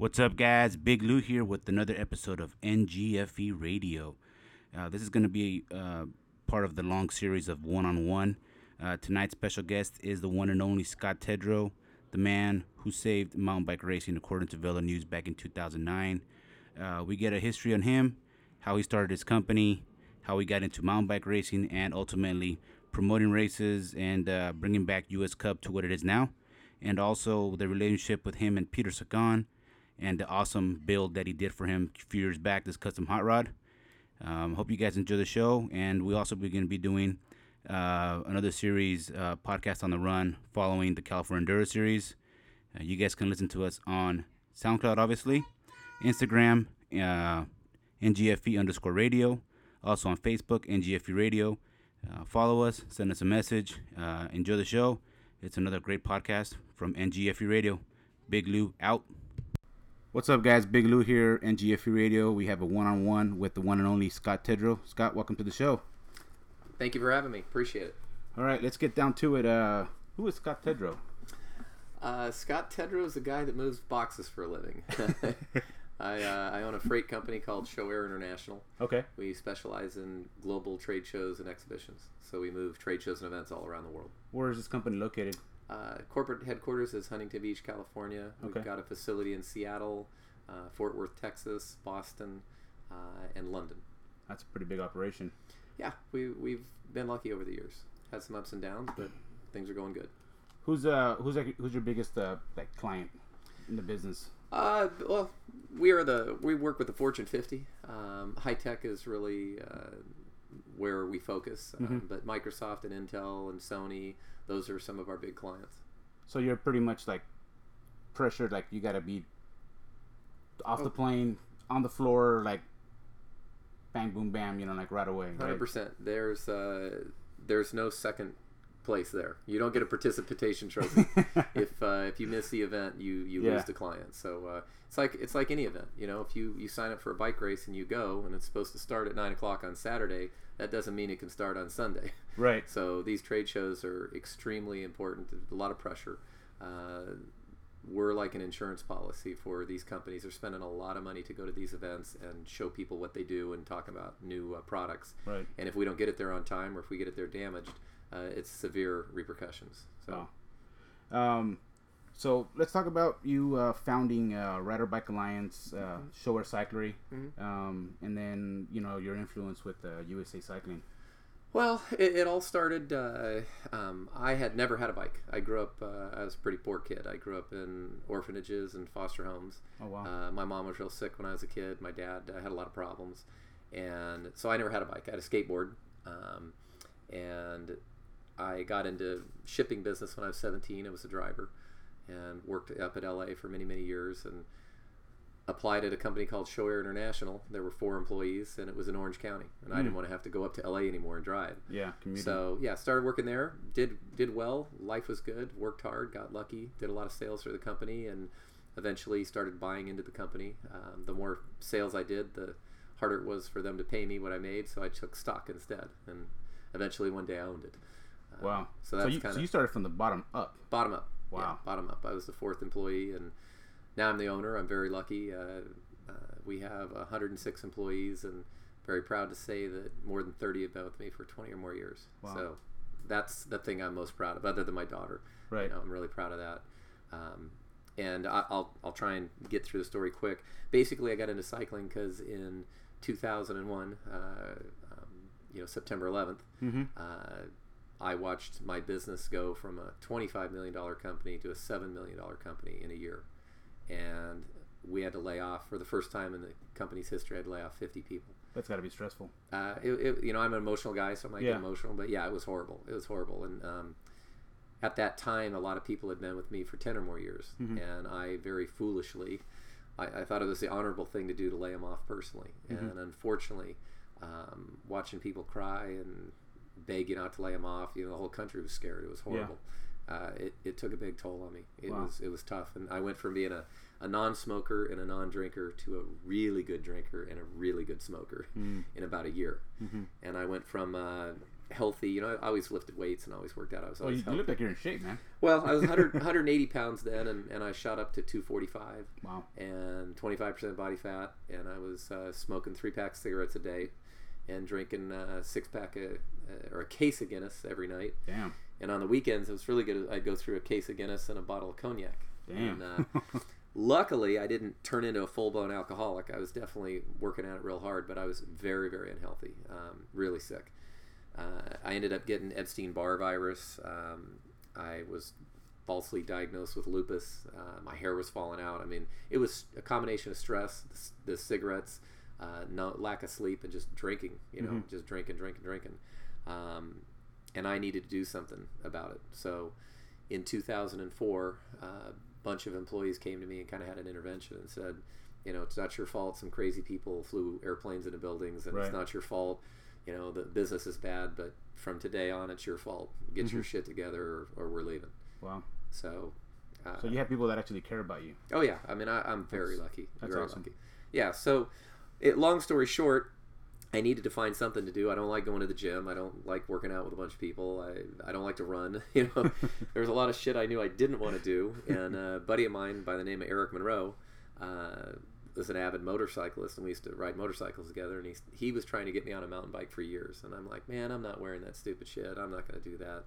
What's up, guys? Big Lou here with another episode of NGFE Radio. Uh, this is going to be uh, part of the long series of one on one. Tonight's special guest is the one and only Scott Tedrow, the man who saved mountain bike racing according to Velo News back in 2009. Uh, we get a history on him, how he started his company, how he got into mountain bike racing, and ultimately promoting races and uh, bringing back US Cup to what it is now, and also the relationship with him and Peter Sagan and the awesome build that he did for him a few years back, this custom hot rod. Um, hope you guys enjoy the show, and we also going to be doing uh, another series, uh, podcast on the run, following the California Enduro series. Uh, you guys can listen to us on SoundCloud, obviously, Instagram, uh, NGFE underscore radio, also on Facebook, NGFE radio. Uh, follow us, send us a message, uh, enjoy the show. It's another great podcast from NGFE radio. Big Lou out. What's up, guys? Big Lou here, NGFE Radio. We have a one-on-one with the one and only Scott Tedrow. Scott, welcome to the show. Thank you for having me. Appreciate it. All right, let's get down to it. Uh, who is Scott Tedrow? Uh, Scott Tedrow is a guy that moves boxes for a living. I, uh, I own a freight company called Show Air International. Okay. We specialize in global trade shows and exhibitions. So we move trade shows and events all around the world. Where is this company located? Uh, corporate headquarters is Huntington Beach, California. We've Okay. got a facility in Seattle, uh, Fort Worth, Texas, Boston, uh, and London. That's a pretty big operation. Yeah, we, we've been lucky over the years. Had some ups and downs, but things are going good. Who's uh who's like who's your biggest uh like client in the business? Uh, well, we are the we work with the Fortune 50. Um, high tech is really uh, where we focus, um, but Microsoft and Intel and Sony, those are some of our big clients. So you're pretty much like pressured, like you gotta be off the Oh. plane, on the floor, like bang, boom, bam, you know, like right away. Hundred Right? percent. There's uh, there's no second place there. You don't get a participation trophy if uh, if you miss the event, you you Yeah. lose the client. So uh, it's like it's like any event. You know, if you you sign up for a bike race and you go, and it's supposed to start at nine o'clock on Saturday, that doesn't mean it can start on Sunday. Right. So these trade shows are extremely important. There's a lot of pressure. Uh, we're like an insurance policy for these companies. They're spending a lot of money to go to these events and show people what they do and talk about new uh, products. Right. And if we don't get it there on time, or if we get it there damaged, uh, it's severe repercussions. So Wow. Um, so let's talk about you uh, founding uh, Rider Bike Alliance, uh, Shower Cyclery, Mhm. um, and then you know your influence with uh, USA Cycling. Well, it, it all started. Uh, um, I had never had a bike. I grew up. Uh, I was a pretty poor kid. I grew up in orphanages and foster homes. Oh wow. Uh, my mom was real sick when I was a kid. My dad uh, had a lot of problems, and so I never had a bike. I had a skateboard, um, and I got into shipping business when I was 17. I was a driver, and worked up at LA for many many years, and applied at a company called Show Air International. There were four employees, and it was in Orange County, and I didn't want to have to go up to LA anymore and drive. yeah. Commuting. So yeah, started working there. Did did well. Life was good. Worked hard. Got lucky. Did a lot of sales for the company, and eventually started buying into the company. Um, the more sales I did, the harder it was for them to pay me what I made. So I took stock instead, and eventually one day I owned it. Uh, wow. So So, that's you, kind so of you started from the bottom up. bottom up. Yeah, Wow. bottom up. I was the fourth employee, and now I'm the owner. I'm very lucky. Uh, uh, we have 106 employees, and very proud to say that more than 30 have been with me for 20 or more years. Wow. So that's the thing I'm most proud of, other than my daughter. Right. You know, I'm really proud of that. Um, and I, I'll I'll try and get through the story quick. Basically, I got into cycling because in 2001, uh, um, you know, September 11th, Mm-hmm. uh, I watched my business go from a $25 million company to a $7 million company in a year. And we had to lay off, for the first time in the company's history, I had to lay off 50 people. That's got to be stressful. Uh, it, it, you know, I'm an emotional guy, so I might Yeah. get emotional, but yeah, it was horrible. It was horrible. And um, at that time, a lot of people had been with me for 10 or more years. And I very foolishly, I, I thought it was the honorable thing to do to lay them off personally. And unfortunately, um, watching people cry and begging not to lay them off, you know, the whole country was scared. It was horrible. Uh, it, it took a big toll on me. It Wow. was it was tough, and I went from being a, a non-smoker and a non-drinker to a really good drinker and a really good smoker Mm. in about a year. Mm-hmm. And I went from uh, healthy. You know, I always lifted weights and always worked out. I was Well, always you, you look like you're in shape, man. Well, I was 100, 180 pounds then, and, and I shot up to 245 Wow. and 25% body fat, and I was uh, smoking three packs of cigarettes a day, and drinking uh, six pack of, or a case of Guinness every night. Damn. And on the weekends, it was really good. I'd go through a case of Guinness and a bottle of cognac. Damn. And, uh, luckily, I didn't turn into a full blown alcoholic. I was definitely working at it real hard, but I was very, very unhealthy, um, really sick. Uh, I ended up getting Epstein Barr virus. Um, I was falsely diagnosed with lupus. Uh, my hair was falling out. I mean, it was a combination of stress, the, the cigarettes, uh, no lack of sleep, and just drinking. You know, just drinking, drinking, drinking. Um, and I needed to do something about it. So, in 2004, uh, a bunch of employees came to me and kind of had an intervention and said, you know, it's not your fault. Some crazy people flew airplanes into buildings, and Right. it's not your fault. You know, the business is bad, but from today on, it's your fault. Get your shit together, or, or we're leaving. Wow. So, uh, So you have people that actually care about you. Oh yeah, I mean I, I'm very That's- lucky. that's very awesome. lucky. Yeah. So, it, long story short, I needed to find something to do. I don't like going to the gym. I don't like working out with a bunch of people. I, I don't like to run. You know, there's a lot of shit I knew I didn't want to do. And a buddy of mine by the name of Eric Monroe uh, was an avid motorcyclist, and we used to ride motorcycles together. And he he was trying to get me on a mountain bike for years, and I'm like, man, I'm not wearing that stupid shit. I'm not going to do that.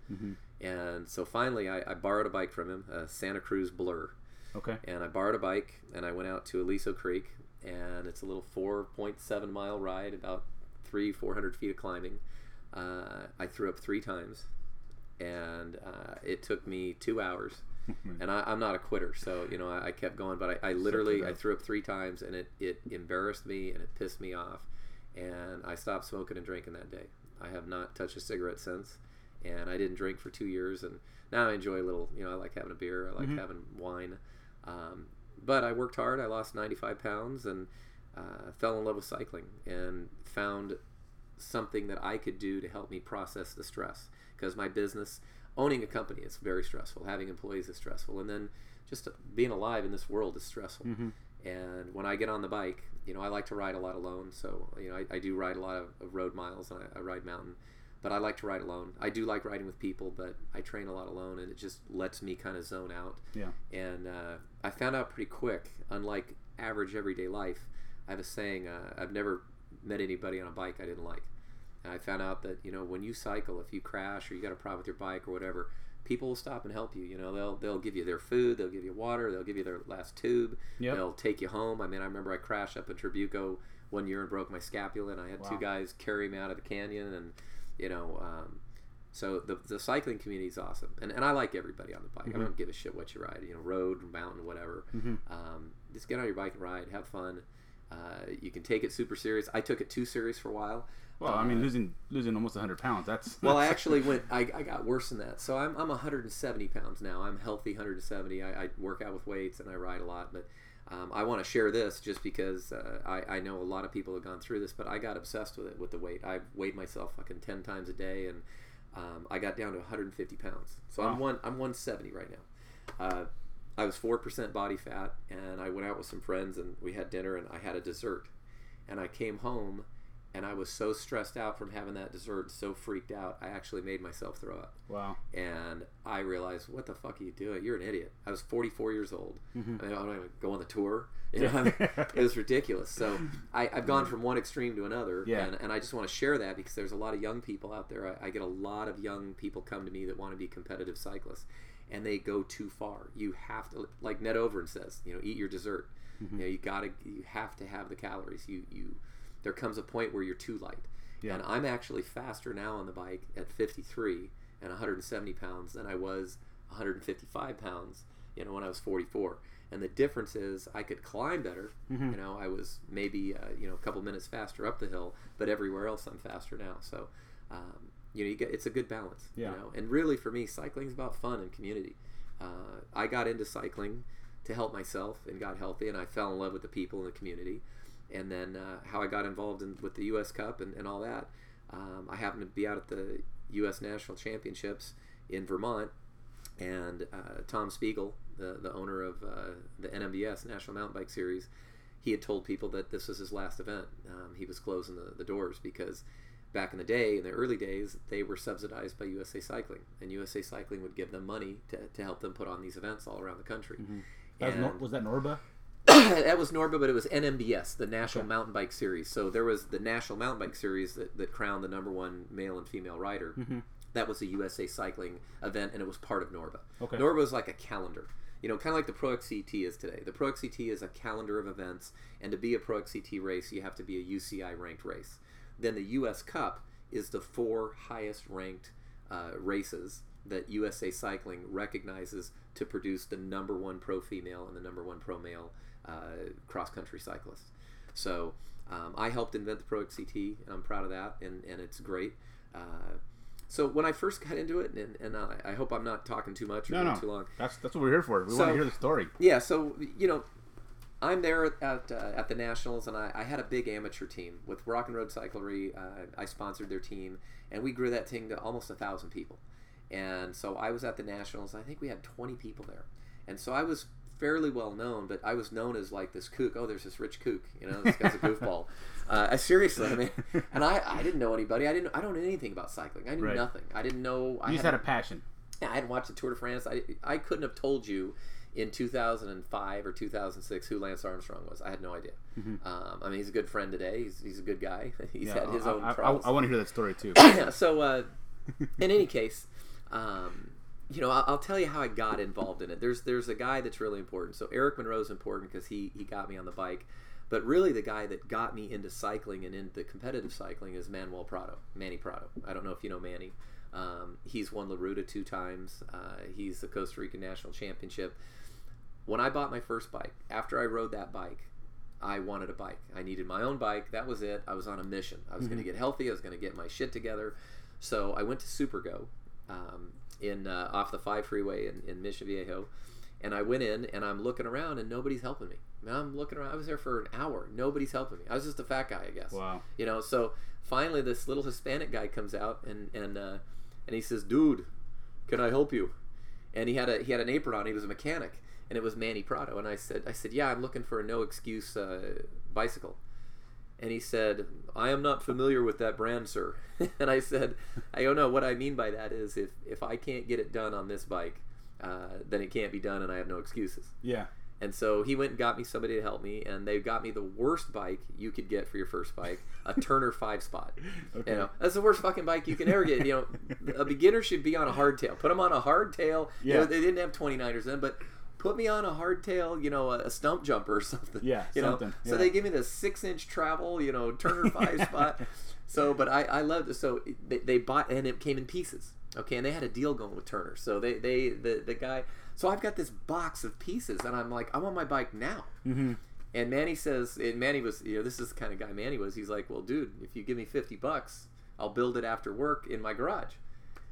And so finally, I, I borrowed a bike from him, a Santa Cruz Blur Okay. and I borrowed a bike and I went out to Aliso Creek and it's a little 4.7 mile ride, about three, 400 feet of climbing. Uh, I threw up three times and uh, it took me two hours. and I, I'm not a quitter, so you know I, I kept going. But I, I literally I threw up three times, and it, it embarrassed me and it pissed me off, and I stopped smoking and drinking that day. I have not touched a cigarette since, and I didn't drink for two years, and now I enjoy a little. You know, I like having a beer, I like having wine, um, but I worked hard. I lost 95 pounds and uh, fell in love with cycling and found something that I could do to help me process the stress. Because my business owning a company is very stressful. Having employees is stressful. And then just being alive in this world is stressful. And when I get on the bike you know I like to ride a lot alone. So you know I, I do ride a lot of, of road miles and I, I ride mountain but I like to ride alone. I do like riding with people but I train a lot alone and it just lets me kind of zone out. Yeah. and uh, I found out pretty quick, unlike average everyday life, I have a saying uh, I've never met anybody on a bike I didn't like. And I found out that, you know, when you cycle, if you crash or you got a problem with your bike or whatever, people will stop and help you. You know, they'll, they'll give you their food, they'll give you water, they'll give you their last tube, Yep. they'll take you home. I mean, I remember I crashed up in Trabuco one year and broke my scapula, and I had two guys carry me out of the canyon. And, you know, um, so the, the cycling community is awesome, and, and I like everybody on the bike. I don't give a shit what you ride, you know, road, mountain, whatever. Um, just get on your bike and ride, have fun. Uh, you can take it super serious. I took it too serious for a while. Well, I mean, Uh, losing losing almost 100 pounds. That's well, I actually went. I, I got worse than that. So I'm, I'm 170 pounds now. I'm healthy, 170. I, I work out with weights and I ride a lot. But um, I want to share this just because uh, I, I know a lot of people have gone through this. But I got obsessed with it with the weight. I've weighed myself fucking 10 times a day, and um, I got down to 150 pounds. So I'm one. I'm 170 right now. Uh, I was four percent body fat, and I went out with some friends and we had dinner, and I had a dessert, and I came home. And I was so stressed out from having that dessert, so freaked out, I actually made myself throw up Wow. and I realized, what the fuck are you doing? You're an idiot. I was 44 years old. Mm-hmm. I mean, I'm not gonna go on the tour. You know, I mean, it was ridiculous. So I, I've gone from one extreme to another, Yeah. and, and I just want to share that because there's a lot of young people out there. I, I get a lot of young people come to me that want to be competitive cyclists, and they go too far. You have to, like Ned Overend says, you know, eat your dessert. You know, you gotta, you have to have the calories. You, you, there comes a point where you're too light. Yeah. And I'm actually faster now on the bike at 53 and 170 pounds than I was 155 pounds, you know, when I was 44. And the difference is I could climb better. Mm-hmm. You know, I was maybe uh, you know a couple minutes faster up the hill, but everywhere else I'm faster now. So, um, you know, you get it's a good balance. Yeah. You know, and really for me, cycling is about fun and community. Uh, I got into cycling to help myself and got healthy, and I fell in love with the people in the community. And then uh, how I got involved in, with the U.S. Cup and, and all that. Um, I happened to be out at the U.S. National Championships in Vermont, and uh, Tom Spiegel, the, the owner of uh, the NMBS National Mountain Bike Series, he had told people that this was his last event. Um, he was closing the, the doors because back in the day, in the early days, they were subsidized by USA Cycling, and USA Cycling would give them money to, to help them put on these events all around the country. That was, Nor- was that Norba? that was Norba, but it was NMBS, the National Okay. Mountain Bike Series. So there was the National Mountain Bike Series that, that crowned the number one male and female rider. Mm-hmm. That was a USA Cycling event, and it was part of Norba. Okay. Norba was like a calendar, you know, kind of like the Pro XCT is today. The Pro XCT is a calendar of events, and to be a Pro XCT race, you have to be a UCI ranked race. Then the US Cup is the four highest ranked uh, races that USA Cycling recognizes to produce the number one pro female and the number one pro male uh, cross country cyclists. So um, I helped invent the Pro XCT, and I'm proud of that, and, and it's great. Uh, so when I first got into it, and, and I, I hope I'm not talking too much or No, no. too long. That's that's what we're here for. We So- want to hear the story. Yeah, so you know, I'm there at uh, at the Nationals, and I, I had a big amateur team with Rock and Road Cyclery. Uh, I sponsored their team, and we grew that thing to almost a thousand people. And so I was at the Nationals. I think we had 20 people there, and so I was fairly well known, but I was known as like this kook. Oh, there's this rich kook, you know, this guy's a goofball. Uh, I- seriously, I mean, and I, I didn't know anybody. I didn't I don't know anything about cycling. I knew Right. nothing. I didn't know. I just had a passion. yeah, I hadn't watched the Tour de France. I, I couldn't have told you in 2005 or 2006 who Lance Armstrong was. I had no idea. Um, I mean, he's a good friend today. He's, he's a good guy. He's Mm-hmm. Yeah, had his I, own I, I. I want to hear that story too. yeah, so, uh, in any case, um, you know, I'll, I'll tell you how I got involved in it. There's there's a guy that's really important. So Eric Monroe's important because he he got me on the bike. But really, the guy that got me into cycling and into competitive cycling is Manuel Prado, Manny Prado. I don't know if you know Manny. Um, he's won La Ruta two times. Uh, he's the Costa Rican National Championship. When I bought my first bike, after I rode that bike, I wanted a bike. I needed my own bike. That was it. I was on a mission. I was going to get healthy. I was going to get my shit together. So I went to Supergo um, in uh, off the five freeway in, in Mission Viejo, and I went in and I'm looking around and nobody's helping me. I'm looking around. I was there for an hour. Nobody's helping me. I was just a fat guy, I guess. Wow. You know. So finally, this little Hispanic guy comes out and and uh, and he says, "Dude, can I help you?" And he had a he had an apron on. He was a mechanic, and it was Manny Prado. And I said, I said, "Yeah, I'm looking for a no excuse uh, bicycle." And he said, I am not familiar with that brand, sir. and I said, I don't know. What I mean by that is if, if I can't get it done on this bike, uh, then it can't be done and I have no excuses. Yeah. And so he went and got me somebody to help me, and they got me the worst bike you could get for your first bike, a Turner five spot. Okay. You know, that's the worst fucking bike you can ever get. You know, a beginner should be on a hardtail. Put them on a hardtail. You know, Yeah. they didn't have 29ers then, but put me on a hardtail, you know, a, stump jumper or something. Yeah, you know. something, So they give me the six inch travel, you know, Turner five spot. So, but I, I loved it. So they, they bought, and it came in pieces. Okay, and they had a deal going with Turner. So they, they the, the guy. So I've got this box of pieces, and I'm like, I want my bike now. Mm-hmm. And Manny says, and Manny was, you know, this is the kind of guy Manny was. He's like, well, dude, if you give me 50 bucks, I'll build it after work in my garage.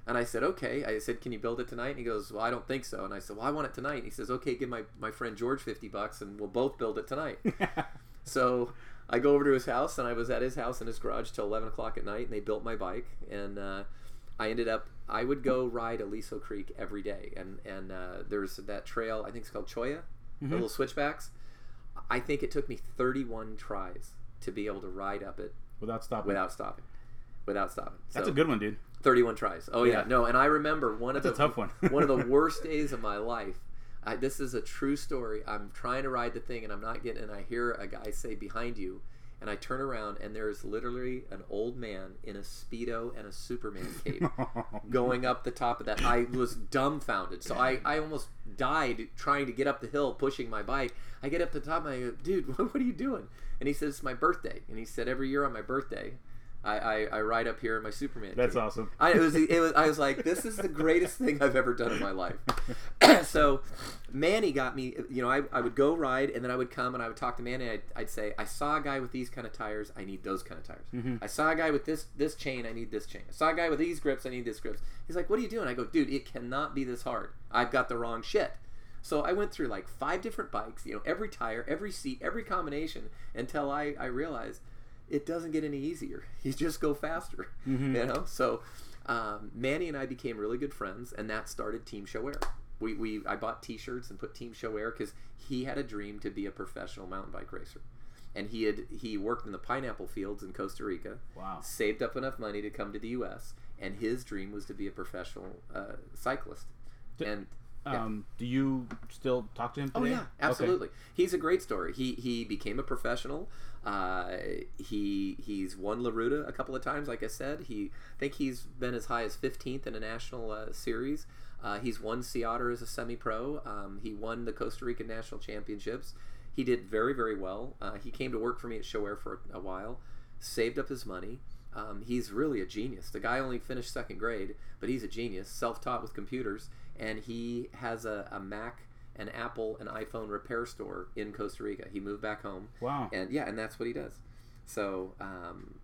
And I said, okay. I said, can you build it tonight? And he goes, well, I don't think so. And I said, well, I want it tonight. And he says, okay, give my, my friend George 50 bucks and we'll both build it tonight. so I go over to his house and I was at his house in his garage till 11 o'clock at night and they built my bike. And uh, I ended up, I would go ride Aliso Creek every day. And, and uh, there's that trail, I think it's called Cholla, the little switchbacks. I think it took me 31 tries to be able to ride up it Without stopping. without stopping. Without stopping. That's So, a good one, dude. 31 tries. Oh yeah. Yeah. no, and I remember one of the tough one. one of the worst days of my life. I, this is a true story. I'm trying to ride the thing and I'm not getting. And I hear a guy say behind you, and I turn around and there's literally an old man in a speedo and a Superman cape oh, going up the top of that. I was dumbfounded. So I, I almost died trying to get up the hill, pushing my bike. I get up the top and I go, dude, what, what are you doing? And he says, it's my birthday. And he said, every year on my birthday, I, I, I ride up here in my Superman. That's cape." awesome. I it was it was I was like, this is the greatest thing I've ever done in my life. so, Manny got me. You know, I, I would go ride, and then I would come and I would talk to Manny. I'd, I'd say, I saw a guy with these kind of tires. I need those kind of tires. Mm-hmm. I saw a guy with this this chain. I need this chain. I saw a guy with these grips. I need this grips. He's like, what are you doing? I go, dude, it cannot be this hard. I've got the wrong shit. So I went through like five different bikes, you know, every tire, every seat, every combination, until I, I realized it doesn't get any easier. You just go faster, you know. So um, Manny and I became really good friends, and that started Team Show Air. We, we I bought T-shirts and put Team Show Air because he had a dream to be a professional mountain bike racer, and he had he worked in the pineapple fields in Costa Rica. Wow. Saved up enough money to come to the U.S. and his dream was to be a professional uh, cyclist. D- and yeah. Um, do you still talk to him Oh today? yeah, Okay. absolutely. He's a great story. He he became a professional. Uh, he he's won La Ruta a couple of times. Like I said, he I think he's been as high as 15th in a national uh, series. Uh, he's won Sea Otter as a semi-pro. Um, he won the Costa Rican national championships. He did very very well. Uh, he came to work for me at Show Air for a, a while. Saved up his money. Um, he's really a genius. The guy only finished second grade, but he's a genius. Self-taught with computers, and he has a, a Mac an Apple and iPhone repair store in Costa Rica. He moved back home, Wow. and yeah, and that's what he does. So, um,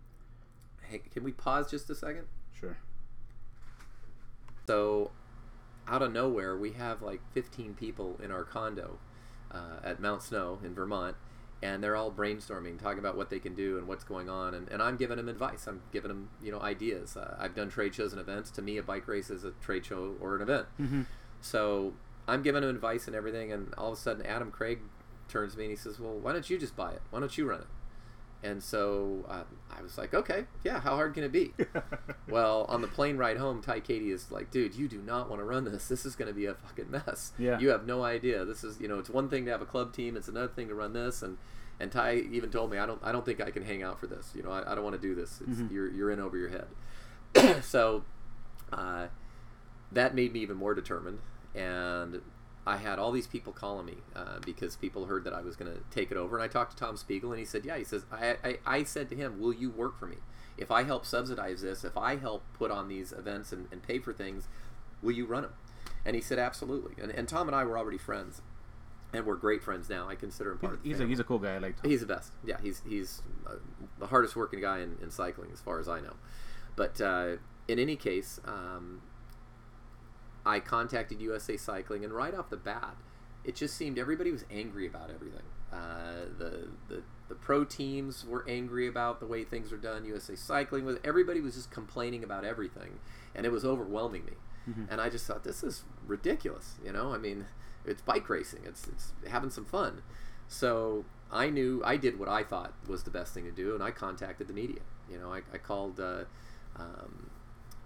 hey, can we pause just a second? Sure. So, out of nowhere, we have like 15 people in our condo uh, at Mount Snow in Vermont, and they're all brainstorming, talking about what they can do and what's going on. And, and I'm giving them advice. I'm giving them, you know, ideas. Uh, I've done trade shows and events. To me, a bike race is a trade show or an event. Mm-hmm. So I'm giving him advice and everything, and all of a sudden, Adam Craig turns to me and he says, "Well, why don't you just buy it? Why don't you run it?" And so uh, I was like, "Okay, yeah. How hard can it be?" well, on the plane ride home, Ty Kady is like, "Dude, you do not want to run this. This is going to be a fucking mess. Yeah. You have no idea. This is, you know, it's one thing to have a club team. It's another thing to run this." And and Ty even told me, "I don't, I don't think I can hang out for this. You know, I, I don't want to do this. It's, Mhm. You're, you're in over your head." so. Uh, that made me even more determined and i had all these people calling me uh, because people heard that i was going to take it over and i talked to tom spiegel and he said yeah he says I, I, I said to him will you work for me if i help subsidize this if i help put on these events and, and pay for things will you run them and he said absolutely and, and tom and i were already friends and we're great friends now i consider him part of the He's a, he's a cool guy. I like Tom. He's the best. Yeah, he's he's uh, the hardest working guy in, in cycling, as far as I know. But uh, in any case, um, I contacted USA Cycling, and right off the bat, it just seemed everybody was angry about everything. Uh, the, the the pro teams were angry about the way things were done. USA Cycling was everybody was just complaining about everything, and it was overwhelming me. Mhm. And I just thought this is ridiculous. You know, I mean, it's bike racing. It's it's having some fun. So I knew I did what I thought was the best thing to do, and I contacted the media. You know, I, I called uh, um,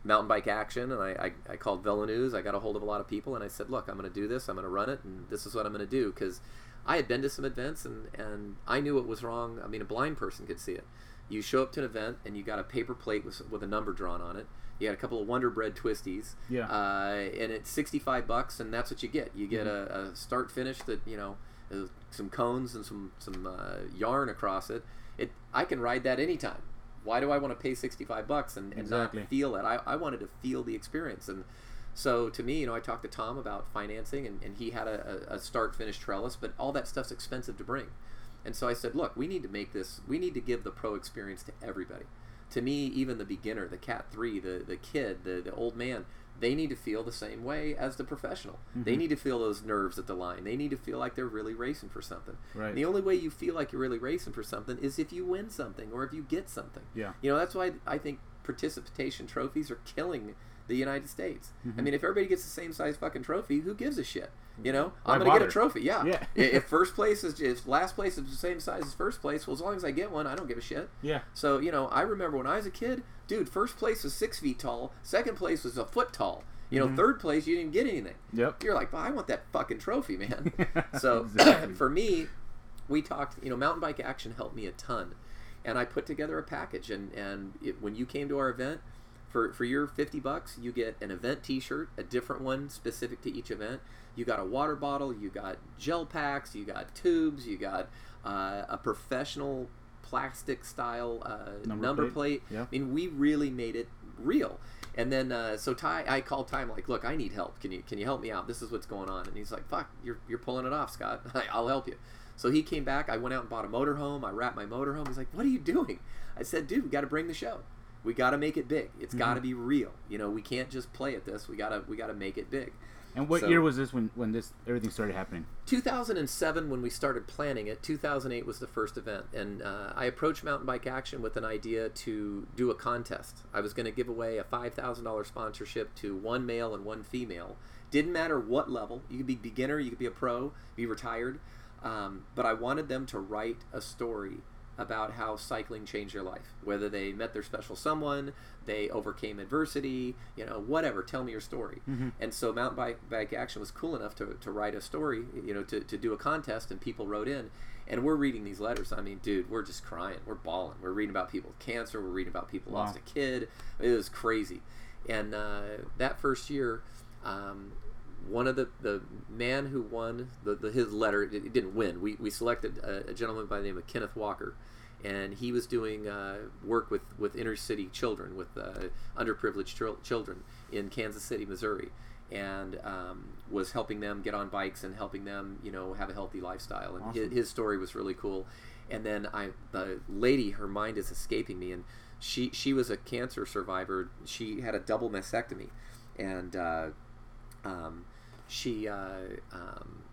Mountain Bike Action, and I, I, I called Velo News. I got a hold of a lot of people, and I said, "Look, I'm going to do this. I'm going to run it, and this is what I'm going to do." Because I had been to some events, and and I knew it was wrong. I mean, a blind person could see it. You show up to an event, and you got a paper plate with, with a number drawn on it. You got a couple of Wonder Bread twisties, Yeah. uh, and it's 65 bucks, and that's what you get. You get a, a start finish that you know, uh, some cones and some some uh, yarn across it. It I can ride that anytime. Why do I want to pay 65 bucks and, and Exactly. not feel it? I, I wanted to feel the experience, and so to me, you know, I talked to Tom about financing, and, and he had a, a, a start finish trellis, but all that stuff's expensive to bring. And so I said, look, we need to make this. We need to give the pro experience to everybody. To me, even the beginner, the cat three, the the kid, the the old man, they need to feel the same way as the professional. They Mhm. need to feel those nerves at the line. They need to feel like they're really racing for something. Right. And the only way you feel like you're really racing for something is if you win something or if you get something. Yeah. You know, that's why I think participation trophies are killing the United States. I Mhm. mean, if everybody gets the same size fucking trophy, who gives a shit? You know, I'm gonna get a trophy. Yeah. Yeah. If first place is if last place is the same size as first place, well, as long as I get one, I don't give a shit. Yeah. So you know, I remember when I was a kid, dude. First place was six feet tall. Second place was a foot tall. You know, Mhm. third place you didn't get anything. Yep. You're like, well, I want that fucking trophy, man. So Exactly. for me, we talked. You know, mountain bike action helped me a ton, and I put together a package. And and it, when you came to our event, for for your fifty bucks, you get an event T-shirt, a different one specific to each event. You got a water bottle. You got gel packs. You got tubes. You got uh, a professional plastic style uh, Number number, plate. plate. Yeah. I mean, we really made it real. And then uh, so Ty, I called Ty. I'm like, look, I need help. Can you can you help me out? This is what's going on. And he's like, fuck, you're you're pulling it off, Scott. I'll help you. So he came back. I went out and bought a motorhome. I wrapped my motorhome. He's like, what are you doing? I said, dude, we got to bring the show. We got to make it big. It's got to be real. You know, we can't just play at this. We gotta we gotta make it big. And what So- year was this when when this everything started happening? 2007 when we started planning it. 2008 was the first event. And uh, i approached mountain bike action with an idea to do a contest. I was going to give away a $5000 sponsorship to one male and one female. Didn't matter what level. You could be beginner you could be a pro be retired. Um, but I wanted them to write a story about how cycling changed their life. Whether they met their special someone, they overcame adversity, you know, whatever. Tell me your story. And so Mountain Bike, Bike Action was cool enough to, to write a story, you know, to, to do a contest, and people wrote in. And we're reading these letters. I mean, dude, we're just crying. We're bawling. We're reading about people with cancer. We're reading about people Wow. lost a kid. It was crazy. And uh, that first year, um, one of the the man who won the, the his letter it, it didn't win. We, we selected a, a gentleman by the name of Kenneth Walker, and he was doing uh, work with with inner city children, with uh, underprivileged chil- children in Kansas City, Missouri, and um, was helping them get on bikes and helping them you know have a healthy lifestyle. And his, his story was really cool. And then I the lady, her mind is escaping me, and she she was a cancer survivor. She had a double mastectomy, and uh, um, she uh, um,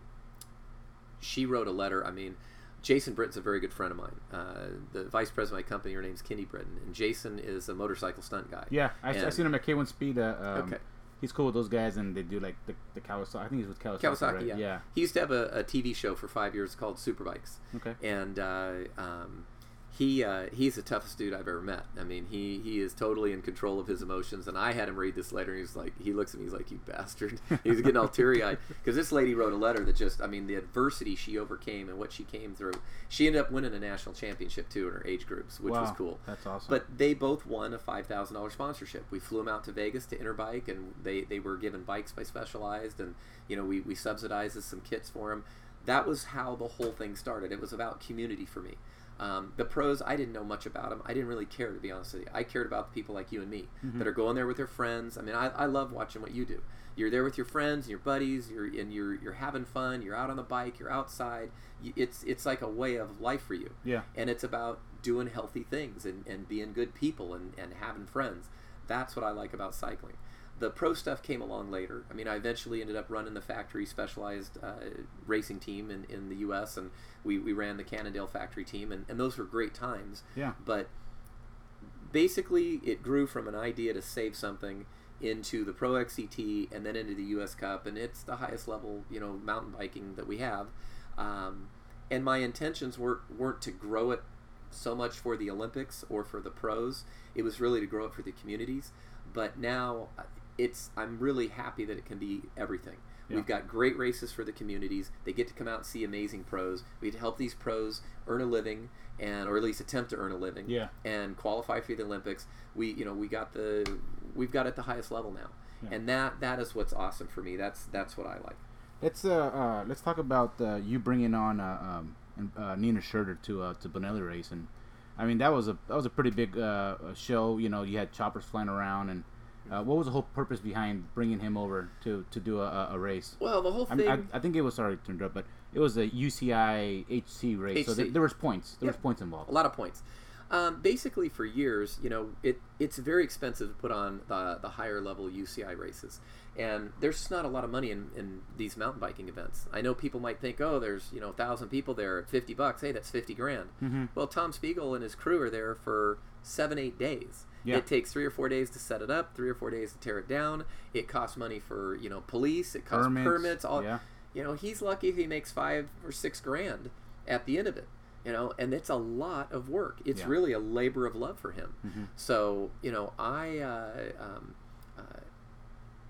she wrote a letter. I mean, Jason Britton's a very good friend of mine. Uh, the vice president of my company, her name's Kenny Britton, and Jason is a motorcycle stunt guy. Yeah, I, I seen him at K1 Speed. Uh, um, Okay. He's cool with those guys, and they do like the, the Kawasaki. I think he's with Kawasaki. Kawasaki, right? yeah. yeah. He used to have a, a TV show for five years called Superbikes. Okay. and uh, um, he uh, he's the toughest dude I've ever met. I mean, he he is totally in control of his emotions. And I had him read this letter, and he's like, he looks at me, he's like, "You bastard!" He's getting all teary eyed because this lady wrote a letter that just, I mean, the adversity she overcame and what she came through. She ended up winning a national championship too in her age groups, which was cool. That's awesome. But they both won a five thousand dollars sponsorship. We flew them out to Vegas to Interbike, and they, they were given bikes by Specialized, and you know we we subsidized some kits for them. That was how the whole thing started. It was about community for me. Um, the pros, I didn't know much about them. I didn't really care to be honest with you. I cared about the people like you and me that are going there with their friends. I mean, I, I love watching what you do. You're there with your friends and your buddies. You're and you're you're having fun. You're out on the bike. You're outside. It's it's like a way of life for you yeah. and it's about doing healthy things and, and being good people and, and having friends. That's what I like about cycling. The pro stuff came along later. I mean, I eventually ended up running the factory specialized uh, racing team in, in the U.S., and we, we ran the Cannondale factory team, and, and those were great times. Yeah. But basically, it grew from an idea to save something into the Pro XCT and then into the U.S. Cup, and it's the highest level, you know, mountain biking that we have. Um, and my intentions weren't weren't to grow it so much for the Olympics or for the pros. It was really to grow it for the communities. But now, it's I'm really happy that it can be everything. Yeah. We've got great races for the communities. They get to come out and see amazing pros. We help these pros earn a living and or at least attempt to earn a living Yeah. and qualify for the Olympics. We you know we got the we've got it at the highest level now, Yeah. and that that is what's awesome for me. That's that's what I like. Let's uh, uh let's talk about uh, you bringing on uh, um uh, Nino Schurter to uh, to Bonelli race, and I mean that was a that was a pretty big uh, show. You know, you had choppers flying around, and uh, what was the whole purpose behind bringing him over to to do a, a- race? Well, the whole I, thing. mean, I, I think it was sorry to interrupt, but it was a UCI HC race, so there, there was points. There was points involved. a lot of points. Um, basically, for years, you know, it it's very expensive to put on the, the higher level UCI races, and there's just not a lot of money in, in these mountain biking events. I know people might think, oh, there's you know a thousand people there at fifty bucks. Hey, that's fifty grand. Mm-hmm. Well, Tom Spiegel and his crew are there for seven, eight days. Yeah. It takes three or four days to set it up, three or four days to tear it down. It costs money for you know police. It costs Permits, permits. all yeah. you know, he's lucky if he makes five or six grand at the end of it. You know, and it's a lot of work. It's Yeah. really a labor of love for him. Mhm. So you know, I, uh, um, uh,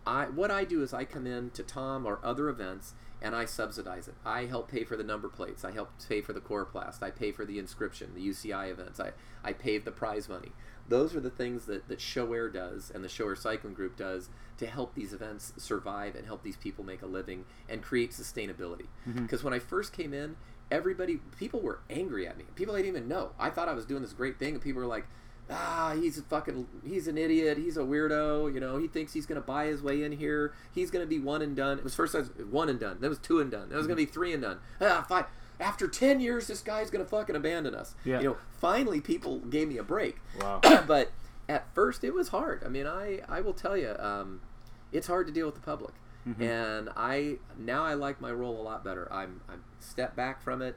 I what I do is I come in to Tom or other events and I subsidize it. I help pay for the number plates. I help pay for the coroplast. I pay for the inscription, the UCI events. I, I pave the prize money. Those are the things that, that Show Air does and the Show Air Cycling Group does to help these events survive and help these people make a living and create sustainability. Because when I first came in, everybody, people were angry at me. People I didn't even know. I thought I was doing this great thing, and people were like, ah, he's a fucking, he's an idiot. He's a weirdo. You know, he thinks he's gonna buy his way in here. He's gonna be one and done. It was first as one and done. Then was two and done. Then it was gonna be three and done. Ah, fine. After ten years, this guy's gonna fucking abandon us. Yeah. You know, finally, people gave me a break. Wow. but at first, it was hard. I mean, I I will tell you, um, it's hard to deal with the public. And I now I like my role a lot better. I'm I'm step back from it.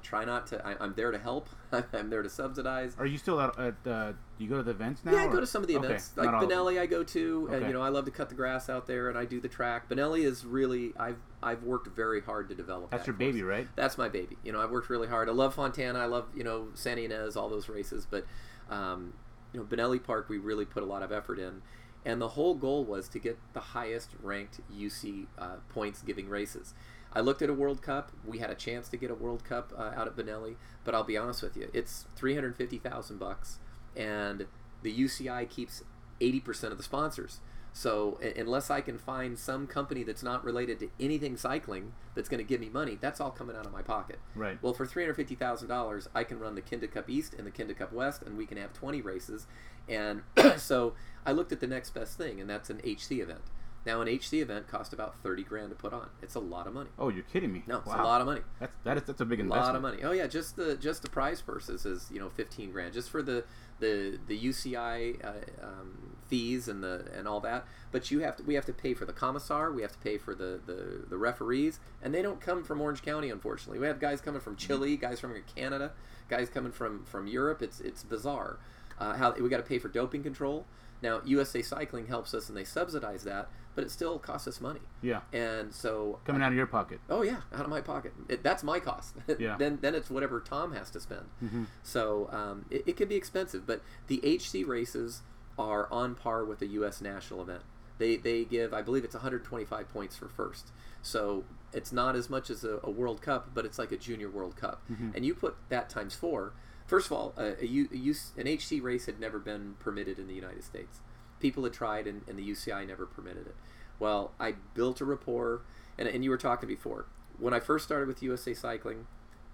Try not to. I, I'm there to help. I'm there to subsidize. Are you still at? at uh, you go to the events now? Yeah, I or- go to some of the events. not Like all of them. Bonelli, I go to, and you know, I love to cut the grass out there, and I do the track. Bonelli is really, I've I've worked very hard to develop. That's that your course. baby, right? That's my baby. You know, I've worked really hard. I love Fontana. I love you know San Ynez, all those races. But um, you know, Bonelli Park, we really put a lot of effort in, and the whole goal was to get the highest ranked UC uh, points giving races. I looked at a World Cup. We had a chance to get a World Cup uh, out at Bonelli, but I'll be honest with you, it's three hundred fifty thousand bucks, and the UCI keeps eighty percent of the sponsors. So unless I can find some company that's not related to anything cycling that's going to give me money, that's all coming out of my pocket. Right. Well, for three hundred fifty thousand dollars, I can run the Kenda Cup East and the Kenda Cup West, and we can have twenty races. And so I looked at the next best thing, and that's an HC event. Now, an HC event costs about thirty grand to put on. It's a lot of money. Oh, you're kidding me? No, it's wow. a lot of money. That's that is that's a big investment. A lot of money. Oh yeah, just the just the prize purses is you know fifteen grand just for the the the UCI uh, um, fees and the and all that. But you have to we have to pay for the commissar. We have to pay for the the, the referees, and they don't come from Orange County. Unfortunately, we have guys coming from Chile, guys from Canada, guys coming from from Europe. It's it's bizarre. Uh, how we got to pay for doping control. Now USA Cycling helps us and they subsidize that, but it still costs us money. Yeah, And so coming out of your pocket. Oh yeah, out of my pocket. It, that's my cost. Yeah. then then it's whatever Tom has to spend. Mhm. So um, it, it can be expensive, but the HC races are on par with the U.S. national event. They they give I believe it's 125 points for first. So it's not as much as a, a World Cup, but it's like a Junior World Cup. And you put that times four. First of all, a, a, U, a U- an HC race had never been permitted in the United States. People had tried, and, and the UCI never permitted it. Well, I built a rapport, and, and you were talking before. When I first started with USA Cycling,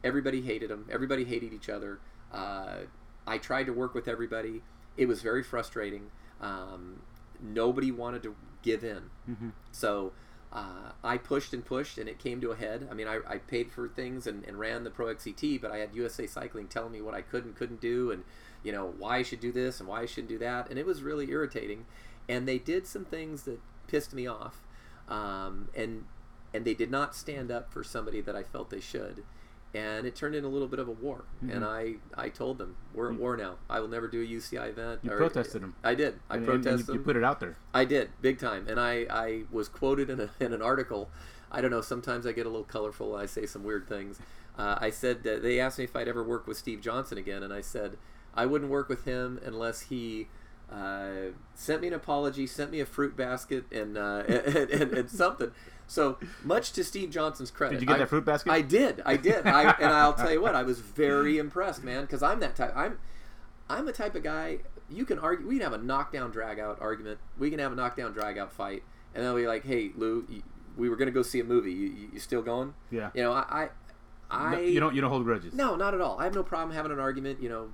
everybody hated them. Everybody hated each other. Uh, I tried to work with everybody. It was very frustrating. Um, nobody wanted to give in. Mhm. So uh, I pushed and pushed, and it came to a head. I mean, I, I paid for things and, and ran the Pro XCT, but I had USA Cycling telling me what I could and couldn't do, and you know why I should do this and why I shouldn't do that, and it was really irritating. And they did some things that pissed me off, um, and and they did not stand up for somebody that I felt they should. And it turned into a little bit of a war, and I, I told them we're at war now. I will never do a UCI event. You or- them. I did. I And- and- and protested you, you put it out there. I did big time, and I, I was quoted in, a, in an article. I don't know. Sometimes I get a little colorful. and I say some weird things. Uh, I said that they asked me if I'd ever work with Steve Johnson again, and I said I wouldn't work with him unless he uh, sent me an apology, sent me a fruit basket, and uh, and, and, and something. So much to Steve Johnson's credit. Did you get I- that fruit basket? I did. I did. I, and I'll tell you what. I was very impressed, man, because I'm that type. I'm I'm the type of guy you can argue. We can have a knockdown drag out argument. We can have a knockdown drag out fight, and then be like, hey Lou, you, we were gonna go see a movie. You, you, you still going? Yeah. You know, I, I, No, I you don't you don't hold grudges. no, not at all. I have no problem having an argument. You know,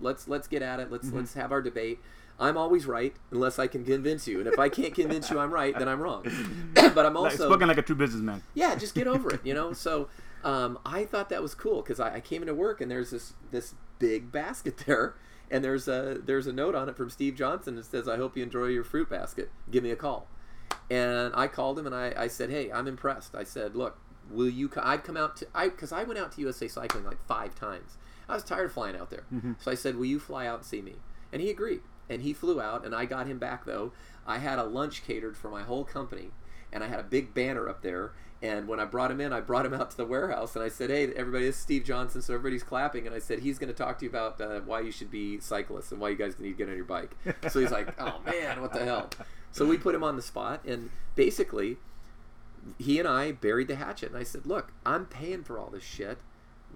let's let's get at it. Let's let's have our debate. I'm always right unless I can convince you, and if I can't convince you I'm right, then I'm wrong. but I'm Like, also spoken like a true businessman. yeah, just get over it, you know. So um, I thought that was cool because I, I came into work and there's this this big basket there, and there's a there's a note on it from Steve Johnson that says, "I hope you enjoy your fruit basket. Give me a call." And I called him and I, I said, "Hey, I'm impressed." I said, "Look, will you? Co- I'd come out to I because I went out to USA Cycling like five times. I was tired of flying out there, so I said, "Will you fly out and see me?" And he agreed. And he flew out, and I got him back though. I had a lunch catered for my whole company, and I had a big banner up there. And when I brought him in, I brought him out to the warehouse, and I said, "Hey, everybody, this is Steve Johnson." So everybody's clapping, and I said, "He's going to talk to you about uh, why you should be cyclists and why you guys need to get on your bike." So he's like, "Oh man, what the hell?" So we put him on the spot, and basically, he and I buried the hatchet. And I said, "Look, I'm paying for all this shit.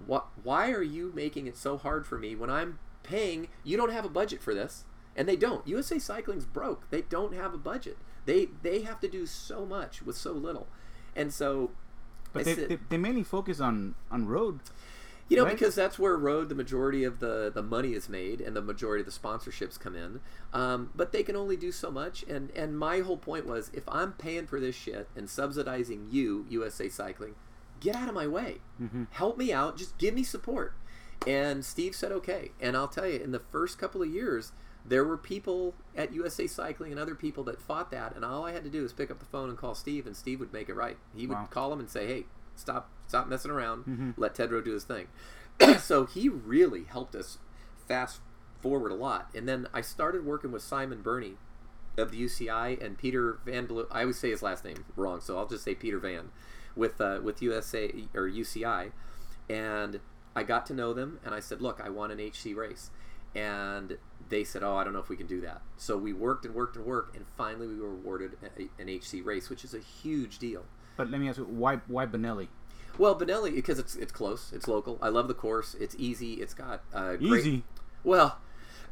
What? Why are you making it so hard for me when I'm paying? You don't have a budget for this, and they don't. USA Cycling's broke. They don't have a budget. They they have to do so much with so little, and so." But they, said- they, they mainly focus on on road. you know, Right. because that's where road the majority of the the money is made and the majority of the sponsorships come in. Um, but they can only do so much. And and my whole point was, if I'm paying for this shit and subsidizing you, USA Cycling, get out of my way. Help me out. Just give me support. And Steve said okay. And I'll tell you, in the first couple of years, there were people at USA Cycling and other people that fought that. And all I had to do was pick up the phone and call Steve, and Steve would make it right. He would Wow. call him and say, hey, stop stop messing around. Mm-hmm. Let Tedrow do his thing. so he really helped us fast forward a lot. And then I started working with Simon Burney of the UCI and Peter Van Blue. I always say his last name wrong, so I'll just say Peter Van with uh, with USA or UCI. And I got to know them, and I said, "Look, I want an HC race." And they said, "Oh, I don't know if we can do that." So we worked and worked and worked, and finally we were awarded a, an HC race, which is a huge deal. But let me ask you, why why Bonelli? Well, Bonelli because it's it's close, it's local. I love the course. It's easy. It's got uh, great, Easy. Well,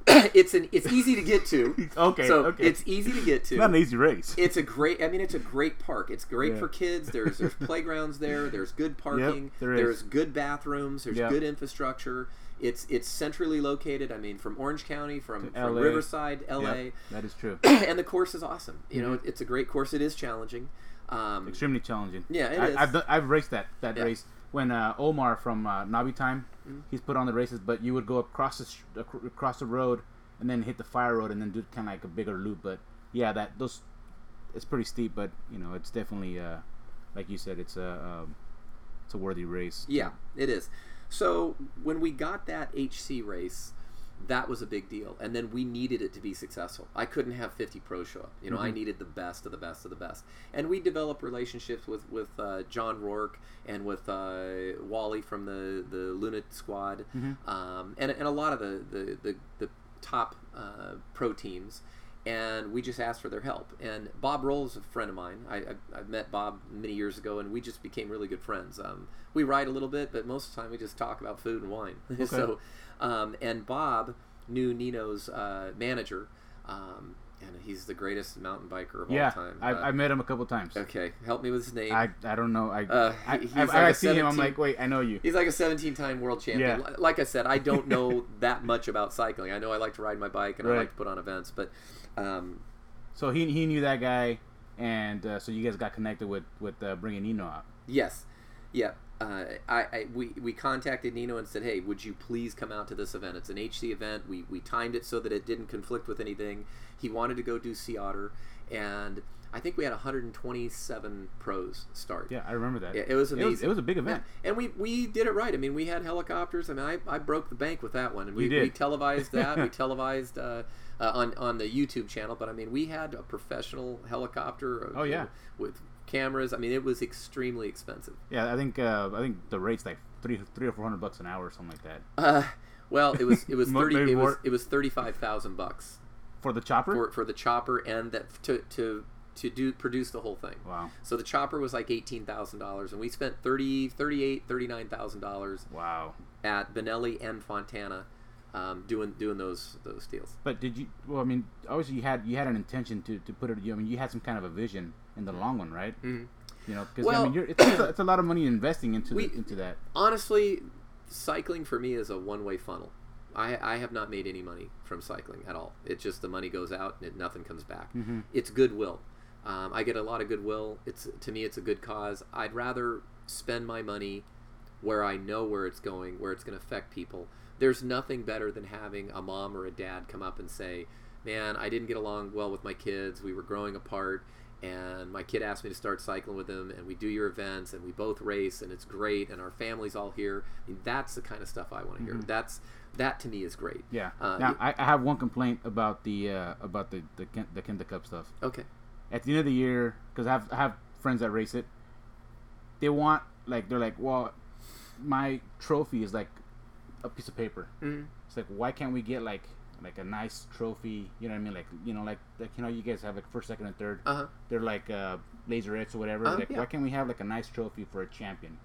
it's an it's easy to get to. Okay, so okay. it's easy to get to. Not an easy race. It's a great. I mean, it's a great park. It's great Yeah. for kids. There's there's playgrounds there. There's good parking. there is. there's good bathrooms. There's Yep. good infrastructure. It's it's centrally located. I mean, from Orange County, from, from. Riverside, LA, Yep, that is true. and the course is awesome. You know, Mhm. it's a great course. It is challenging. Um, Extremely challenging. Yeah, it I, is. I've I've raced that that Yeah. race when uh, Omar from uh, Nabi Time, Mhm. he's put on the races, but you would go across the across the road and then hit the fire road and then do kind of like a bigger loop. But yeah, that those it's pretty steep, but you know it's definitely uh, like you said, it's a um, it's a worthy race. Yeah, it is. So when we got that HC race, that was a big deal, and then we needed it to be successful. I couldn't have 50 pros show up. You know, I Mhm. needed the best of the best of the best, and we developed relationships with with uh, John Rourke and with uh, Wally from the the Luna Squad, Mhm. um, and and a lot of the the the, the top uh, pro teams. And we just asked for their help. And Bob Roll is a friend of mine. I, I, I met Bob many years ago, and we just became really good friends. Um, we ride a little bit, but most of the time we just talk about food and wine. so, um, and Bob knew Nino's uh, manager, um, and he's the greatest mountain biker of yeah. all time. Yeah, I, Uh, I met him a couple times. okay, help me with his name. I, I don't know. I Uh, I, I, like I see him. I'm like, wait, I know you. He's like a 17-time world champion. Yeah. Like I said, I don't know that much about cycling. I know I like to ride my bike and I like to put on events, but um, So he he knew that guy, and uh, so you guys got connected with with uh, bringing Nino out. Yes, yeah. Uh, I, I we, we contacted Nino and said, hey, would you please come out to this event? It's an HC event. We, we timed it so that it didn't conflict with anything. He wanted to go do Sea Otter, and I think we had 127 pros start. Yeah, I remember that. Yeah, it was It was, amazing. it was a big event. Yeah, and we, we did it right. I mean, we had helicopters. I mean, I, I broke the bank with that one, and we, we televised that. we televised uh, uh, on on the YouTube channel. But I mean, we had a professional helicopter. Oh, yeah. with cameras. I mean, it was extremely expensive. Yeah, I think uh, I think the rate's like three three or four hundred bucks an hour or something like that Uh, well, it was it was thirty. It was it was thirty five thousand bucks for the chopper. for for the chopper and that to to to do produce the whole thing. wow, So the chopper was like eighteen thousand dollars, and we spent 30 38 39000 dollars wow. at Bonelli and Fontana, um, doing doing those those deals. But did you? Well, I mean, obviously you had you had an intention to, to put it. I mean, you had some kind of a vision in the long run, right? Mhm. You know, because Well- I mean, you're, it's, it's, a, it's lot of money investing into We- the, into that. Honestly, cycling for me is a one way funnel. I, I have not made any money from cycling at all. It just the money goes out and it, nothing comes back. Mhm. It's goodwill. Um, I get a lot of goodwill. It's to me, it's a good cause. I'd rather spend my money where I know where it's going, where it's going to affect people. There's nothing better than having a mom or a dad come up and say, "Man, I didn't get along well with my kids. We were growing apart." And my kid asked me to start cycling with him, and we do your events, and we both race, and it's great, and our family's all here. I mean, that's the kind of stuff I want to hear. Mhm. That's that to me is great. Yeah. Uh, now I, I have one complaint about the uh, about the the Ken- the Kenda Cup stuff. Okay. At the end of the year, because I have I have friends that race it, they want like they're like, well, my trophy is like a piece of paper. Mhm. It's like why can't we get like like a nice trophy? You know what I mean? Like you know like like you know you guys have like first, second, and third. Uh huh. They're like uh, laser or whatever. Uh-huh, like yeah. why can't we have like a nice trophy for a champion?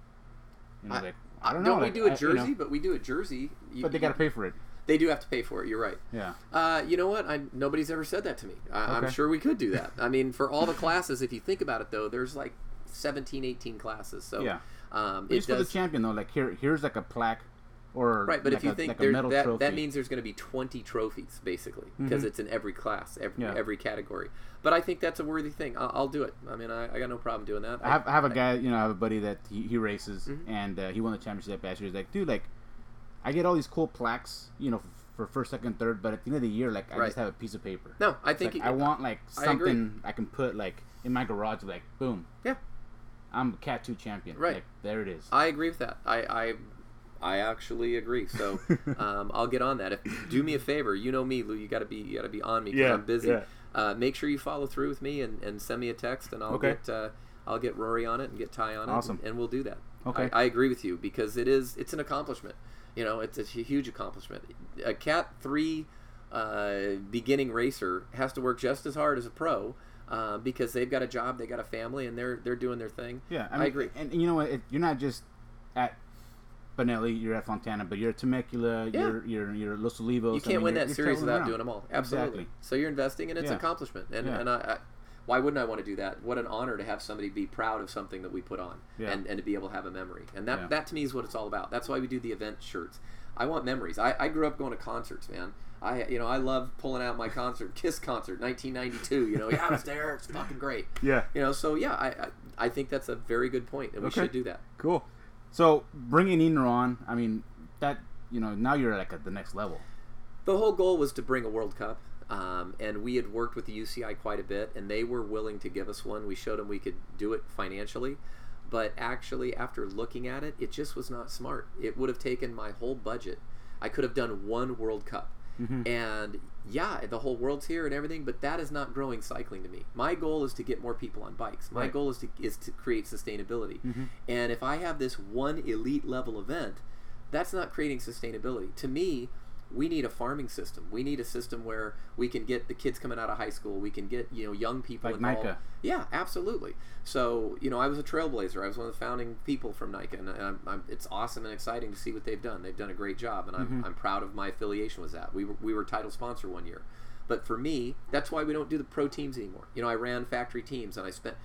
You know, I- like I don't know. We like, do a I- you jersey? know, But we do a jersey. You- but they got to pay for it. They do have to pay for it. You're right. Yeah. Uh, you know what? I, nobody's ever said that to me. I, I'm Okay. sure we could do that. I mean, for all the classes, if you think about it, though, there's like 17, 18 classes. So Yeah. um, it for the champion though, like here here's like a plaque, or Right, but like if you a, think like there, metal that, trophy. that means there's going to be 20 trophies, basically, because Mhm. it's in every class, every, Yeah. every category. But I think that's a worthy thing. I'll, I'll do it. I mean, I, I got no problem doing that. I have, I have a guy, you know, I have a buddy that he, he races, Mhm. and uh, he won the championship last year. He's like, dude, like, I get all these cool plaques, you know, for first, second, third, but at the end of the year, like, I Right. just have a piece of paper. No, I think like, you- I want like I something I, can put like in my garage, like, boom, Yeah. I'm a Cat Two champion. Right. Like, there it is. I agree with that. I I, I actually agree. So um, I'll get on that. If do me a favor, you know me, Lou. You got to be you got to be on me because Yeah, I'm busy. yeah. Uh, make sure you follow through with me and, and send me a text, and I'll Okay. get uh, I'll get Rory on it and get Ty on Awesome. it, and, and we'll do that. Okay. I, I agree with you because it is it's an accomplishment. You know, it's a huge accomplishment. A Cat three uh, beginning racer has to work just as hard as a pro. Uh, because they've got a job, they got a family, and they're they're doing their thing. Yeah, I agree. And, and you know what? You're not just at Bonelli, you're at Fontana, but you're at Temecula, Yeah. you're you're you're Los Olivos. You can't mean, win you're- that series without around. doing them all. Absolutely. Exactly. So you're investing, and it's Yeah. an accomplishment. And, Yeah. and I, I, why wouldn't I want to do that? What an honor to have somebody be proud of something that we put on, and, and to be able to have a memory. And that that to me is what it's all about. That's why we do the event shirts. I want memories. I, I grew up going to concerts, man. I you know I love pulling out my concert Kiss concert 1992. You know yeah I was there. It's fucking great. Yeah. You know so yeah I I, I think that's a very good point, and we Okay. should do that. Cool. So bringing Nino on, I mean that you know now you're like at the next level. the whole goal was to bring a World Cup, um, and we had worked with the UCI quite a bit, and they were willing to give us one. We showed them we could do it financially, but actually, after looking at it, it just was not smart. It would have taken my whole budget. I could have done one World Cup, Mm-hmm. and yeah, the whole world's here and everything, but that is not growing cycling to me. My goal is to get more people on bikes. My Right. goal is to is to create sustainability, mm-hmm. and if I have this one elite level event that's not creating sustainability. To me, we need a farming system. We need a system where we can get the kids coming out of high school. We can get you know young people Like involved. Yeah, absolutely. So you know, I was a trailblazer. I was one of the founding people from NICA, and I'm, I'm, it's awesome and exciting to see what they've done. They've done a great job, and I'm, mm-hmm. I'm proud of my affiliation with that. We were, we were title sponsor one year, but for me, that's why we don't do the pro teams anymore. You know, I ran factory teams, and I spent.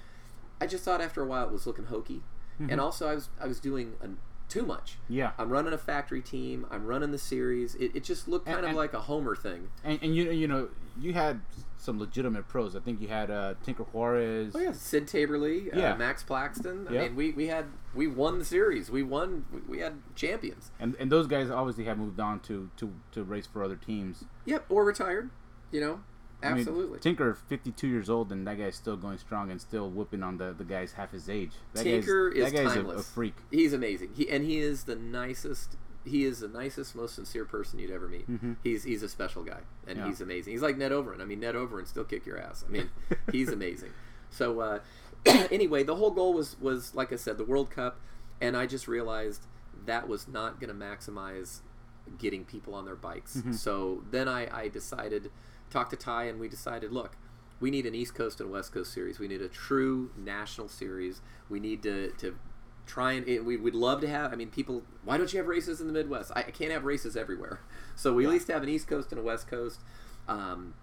I just thought after a while it was looking hokey, mm-hmm. and also I was I was doing a, too much. Yeah. I'm running a factory team. I'm running the series. It, it just looked And- kind of and- like a Homer thing. And, and you you know you had some legitimate pros. I think you had uh, Tinker Juarez. Oh yeah, Sid Taberlay, Yeah. uh, Max Plaxton. I Yeah. mean, we, we had we won the series. We won. We, we had champions. And and those guys obviously have moved on to to, to race for other teams. Yep, or retired. You know, I mean, absolutely. Tinker, 52 years old, and that guy's still going strong and still whooping on the, the guys half his age. That Tinker is that guy's a, a freak. He's amazing. He and he is the nicest. He is the nicest, most sincere person you'd ever meet. He's he's a special guy, and Yeah. he's amazing. He's like Ned Overend. I mean, Ned Overend still kick your ass. I mean, he's amazing. So uh, anyway, the whole goal was was like I said, the World Cup, and I just realized that was not going to maximize getting people on their bikes. So then I, I decided, talked to Ty, and we decided, look, we need an East Coast and West Coast series. We need a true national series. We need to, to try and, and we, we'd love to have. I mean, people, why don't you have races in the Midwest? I, I can't have races everywhere. So we at least have an East Coast and a West Coast. Um,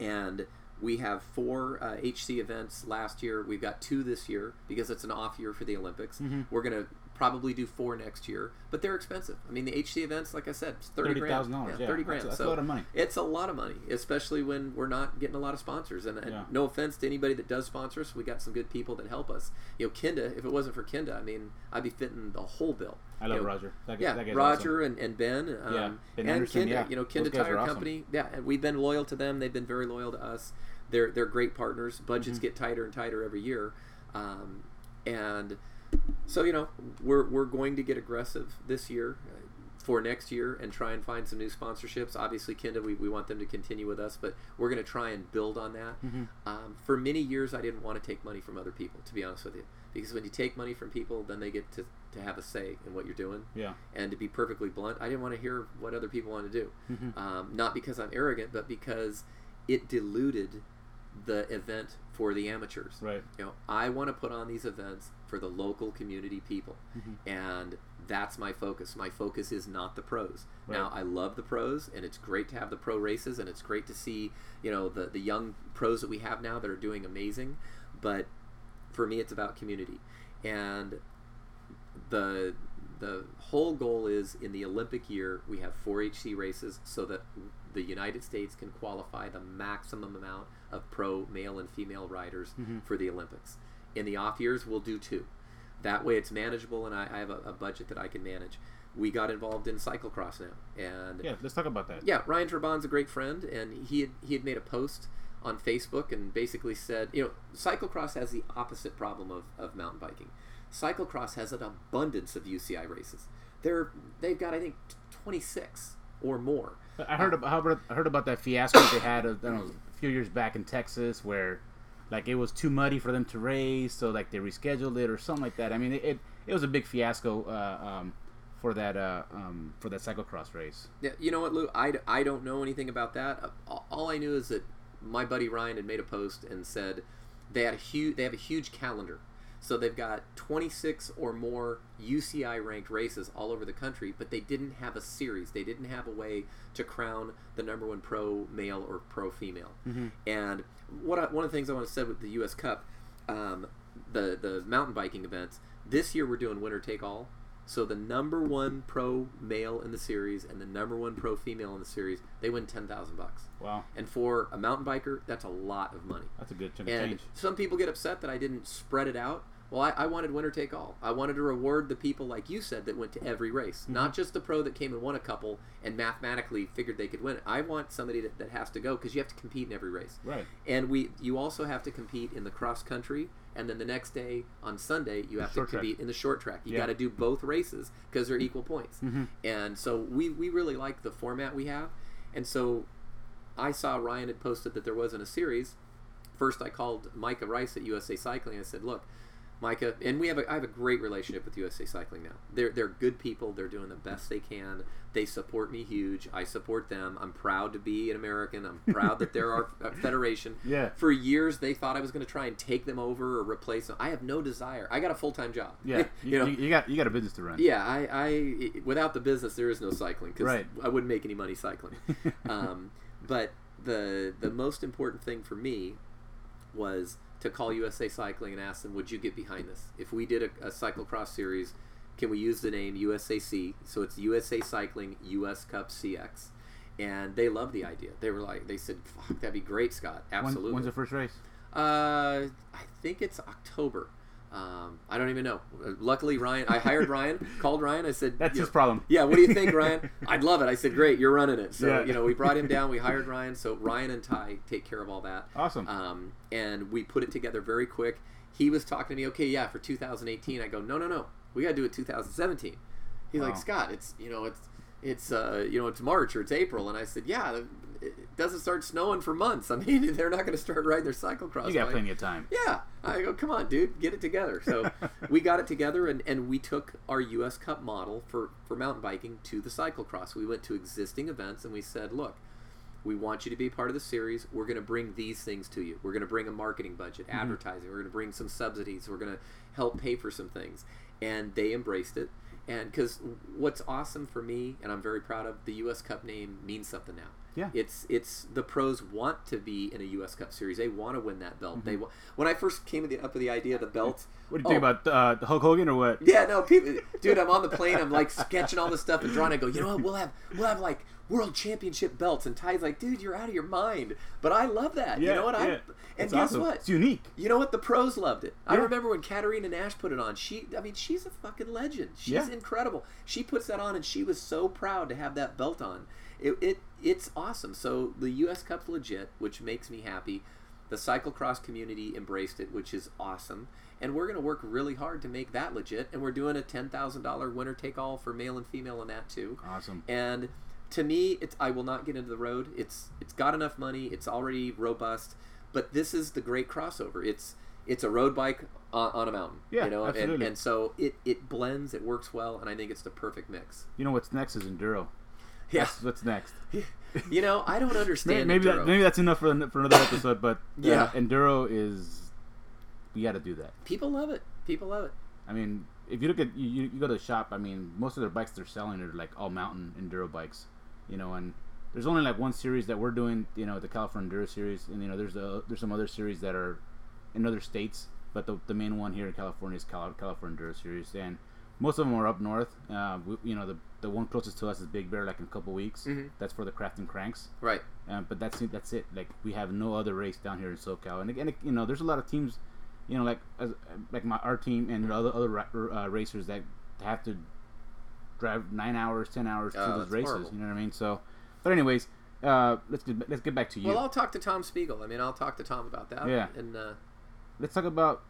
and we have four uh, HC events last year. We've got two this year because it's an off year for the Olympics. We're gonna probably do four next year, but they're expensive. I mean, the HC events, like I said, it's thirty grand. $30,000, yeah. thirty grand. that's a so lot of money. It's a lot of money, especially when we're not getting a lot of sponsors. And, and Yeah. no offense to anybody that does sponsor us, we got some good people that help us. You know, Kenda. If it wasn't for Kenda, I mean, I'd be fitting the whole bill. I love You know, Roger. That, yeah, that Roger and, and Ben, um, Yeah, Ben and Kenda, yeah. you know, Kenda Tire awesome. Company. Yeah, and we've been loyal to them. They've been very loyal to us. They're they're great partners. Budgets Mm-hmm. get tighter and tighter every year, um, and so you know we're we're going to get aggressive this year uh, for next year and try and find some new sponsorships. Obviously, Kenda, we, we want them to continue with us, but we're going to try and build on that. Mm-hmm. Um, for many years, I didn't want to take money from other people, to be honest with you, because when you take money from people, then they get to, to have a say in what you're doing. Yeah. And to be perfectly blunt, I didn't want to hear what other people want to do. Mm-hmm. Um, not because I'm arrogant, but because it diluted the event for the amateurs. Right. You know, I want to put on these events for the local community people, Mm-hmm. and that's my focus. My focus is not the pros. Right. Now, I love the pros, and it's great to have the pro races, and it's great to see you know the the young pros that we have now that are doing amazing. But for me, it's about community, and the the whole goal is in the Olympic year we have four HC races so that the United States can qualify the maximum amount of pro male and female riders Mm-hmm. for the Olympics. In the off years, we'll do two. That way, it's manageable, and I, I have a, a budget that I can manage. We got involved in cyclocross now, and Yeah. Let's talk about that. yeah, Ryan Trebon's a great friend, and he had, he had made a post on Facebook and basically said, you know, cyclocross has the opposite problem of, of mountain biking. Cyclocross has an abundance of UCI races. They're they've got I think 26 or more. I heard about I heard about that fiasco they had uh, know, a few years back in Texas where like it was too muddy for them to race, so like they rescheduled it or something like that. I mean, it it, it was a big fiasco uh, um, for that uh, um, for that cyclocross race. Yeah, you know what, Lou? I, I don't know anything about that. Uh, all I knew is that my buddy Ryan had made a post and said they had a huge they have a huge calendar so they've got 26 or more UCI ranked races all over the country, but they didn't have a series. They didn't have a way to crown the number one pro male or pro female. Mm-hmm. And what I, one of the things I want to say with the U.S. Cup, um, the the mountain biking events this year we're doing winner take all. So the number one pro male in the series and the number one pro female in the series, they win ten thousand bucks. Wow! And for a mountain biker, that's a lot of money. That's a good chunk and change. Some people get upset that I didn't spread it out. Well, I, I, wanted winner take all. I wanted to reward the people, like you said, that went to every race, mm-hmm. not just the pro that came and won a couple and mathematically figured they could win it. I want somebody that, that has to go because you have to compete in every race. Right. And we, you also have to compete in the cross country, and then the next day on Sunday you have to compete track. in the short track. You yeah. got to do both races because they're equal points. Mm-hmm. And so we we really like the format we have, and so I saw Ryan had posted that there wasn't a series. First, I called Micah Rice at USA Cycling. I said, "Look, Micah, and we have a, I have a great relationship with USA Cycling now. They're they're good people. They're doing the best they can. They support me huge. I support them. I'm proud to be an American. I'm proud that they're our federation. Yeah. For years, they thought I was going to try and take them over or replace them. I have no desire. I got a full time job. Yeah. you, you, know. You got you got a business to run. Yeah. I, I without the business, there is no cycling because right. I wouldn't make any money cycling. um, but the the most important thing for me was to call USA Cycling and ask them, would you get behind this? If we did a, a cyclocross series, can we use the name USAC? So it's USA Cycling US Cup CX. And they loved the idea. They were like, they said, fuck, that'd be great, Scott. Absolutely. When, when's the first race? Uh, I think it's October. Um, I don't even know. Luckily, Ryan, I hired Ryan, called Ryan. I said, "That's his know, problem." Yeah, what do you think, Ryan? I'd love it. I said, "Great, you're running it." So yeah. you know, we brought him down. We hired Ryan. So Ryan and Ty take care of all that. Awesome. Um, and we put it together very quick. He was talking to me. Okay, yeah, for 2018. I go, no, no, no. We got to do it 2017. He's wow. like, Scott, it's you know, it's it's uh, you know, it's March or it's April, and I said, yeah, it doesn't start snowing for months. I mean, they're not going to start riding their cyclocross. You got plenty of time. Yeah. I go, come on, dude, get it together. So we got it together, and, and we took our U.S. Cup model for, for mountain biking to the cyclocross. We went to existing events, and we said, look, we want you to be part of the series. We're going to bring these things to you. We're going to bring a marketing budget, mm-hmm. advertising. We're going to bring some subsidies. We're going to help pay for some things. And they embraced it. And because what's awesome for me, and I'm very proud of, the U.S. Cup name means something now. Yeah. It's it's the pros want to be in a U.S. Cup series. They want to win that belt. Mm-hmm. They when I first came up with the idea of the belt. What do you oh, think about uh, Hulk Hogan or what? Yeah, no, people, dude. I'm on the plane. I'm like sketching all this stuff and drawing. I go, you know what? We'll have we'll have like world championship belts. And Ty's like, dude, you're out of your mind. But I love that. Yeah, you know what? Yeah. I and it's guess awesome. what? It's unique. You know what? The pros loved it. Yeah. I remember when Katerina Nash put it on. She, I mean, she's a fucking legend. She's yeah. incredible. She puts that on, and she was so proud to have that belt on. It, it it's awesome. So the U.S. Cup's legit, which makes me happy. The cyclocross community embraced it, which is awesome. And we're going to work really hard to make that legit. And we're doing a $10,000 winner take all for male and female in that too. Awesome. And to me, it's I will not get into the road. It's it's got enough money. It's already robust. But this is the great crossover. It's it's a road bike on, on a mountain. Yeah, you know, absolutely. And, and so it it blends. It works well, and I think it's the perfect mix. You know what's next is enduro. Yeah, that's, what's next. you know, I don't understand. maybe maybe, that, maybe that's enough for for another episode. But uh, yeah, enduro is we got to do that. People love it. People love it. I mean, if you look at you, you go to the shop. I mean, most of the bikes they're selling are like all mountain enduro bikes you know, and there's only like one series that we're doing, you know, the California Enduro series, and you know, there's a there's some other series that are in other states, but the, the main one here in California is Cal- California Enduro series, and most of them are up north. Uh, we, you know, the the one closest to us is Big Bear, like in a couple weeks. Mm-hmm. That's for the Crafting Cranks, right? Um, but that's it. That's it. Like we have no other race down here in SoCal, and again, you know, there's a lot of teams, you know, like as, like my our team and other other uh, racers that have to drive nine hours, ten hours to oh, those races. Horrible. You know what I mean? So, but anyways, uh, let's get let's get back to you. Well, I'll talk to Tom Spiegel. I mean, I'll talk to Tom about that. Yeah. And uh, let's talk about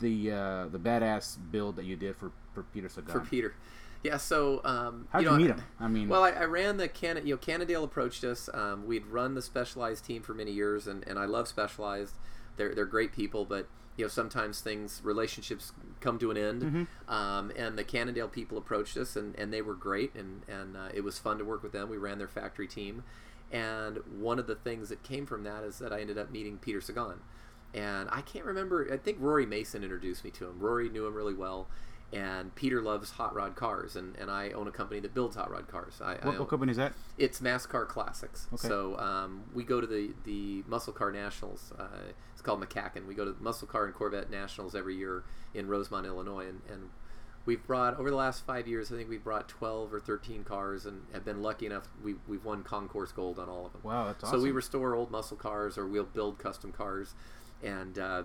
the uh, the badass build that you did for for Peter Sagan. for Peter, yeah. So um, How'd you, know, meet him? I mean, Well, I, I ran the Can you know Cannondale approached us. Um, we'd run the Specialized team for many years, and, and I love Specialized. They're they're great people, but you know sometimes things relationships come to an end. Mm-hmm. Um, and the Cannondale people approached us, and, and they were great, and and uh, it was fun to work with them. We ran their factory team, and one of the things that came from that is that I ended up meeting Peter Sagan. And I can't remember. I think Rory Mason introduced me to him. Rory knew him really well, and Peter loves hot rod cars, and, and I own a company that builds hot rod cars. I, I what, own, what company is that? it's NASCAR Classics. Okay. So um, we go to the, the Muscle Car Nationals. Uh, it's called McCacken. We go to Muscle Car and Corvette Nationals every year in Rosemont, Illinois, and, and we've brought over the last five years. I think we've brought twelve or thirteen cars, and have been lucky enough. We we've won concourse gold on all of them. Wow, that's So we restore old muscle cars, or we'll build custom cars, and uh,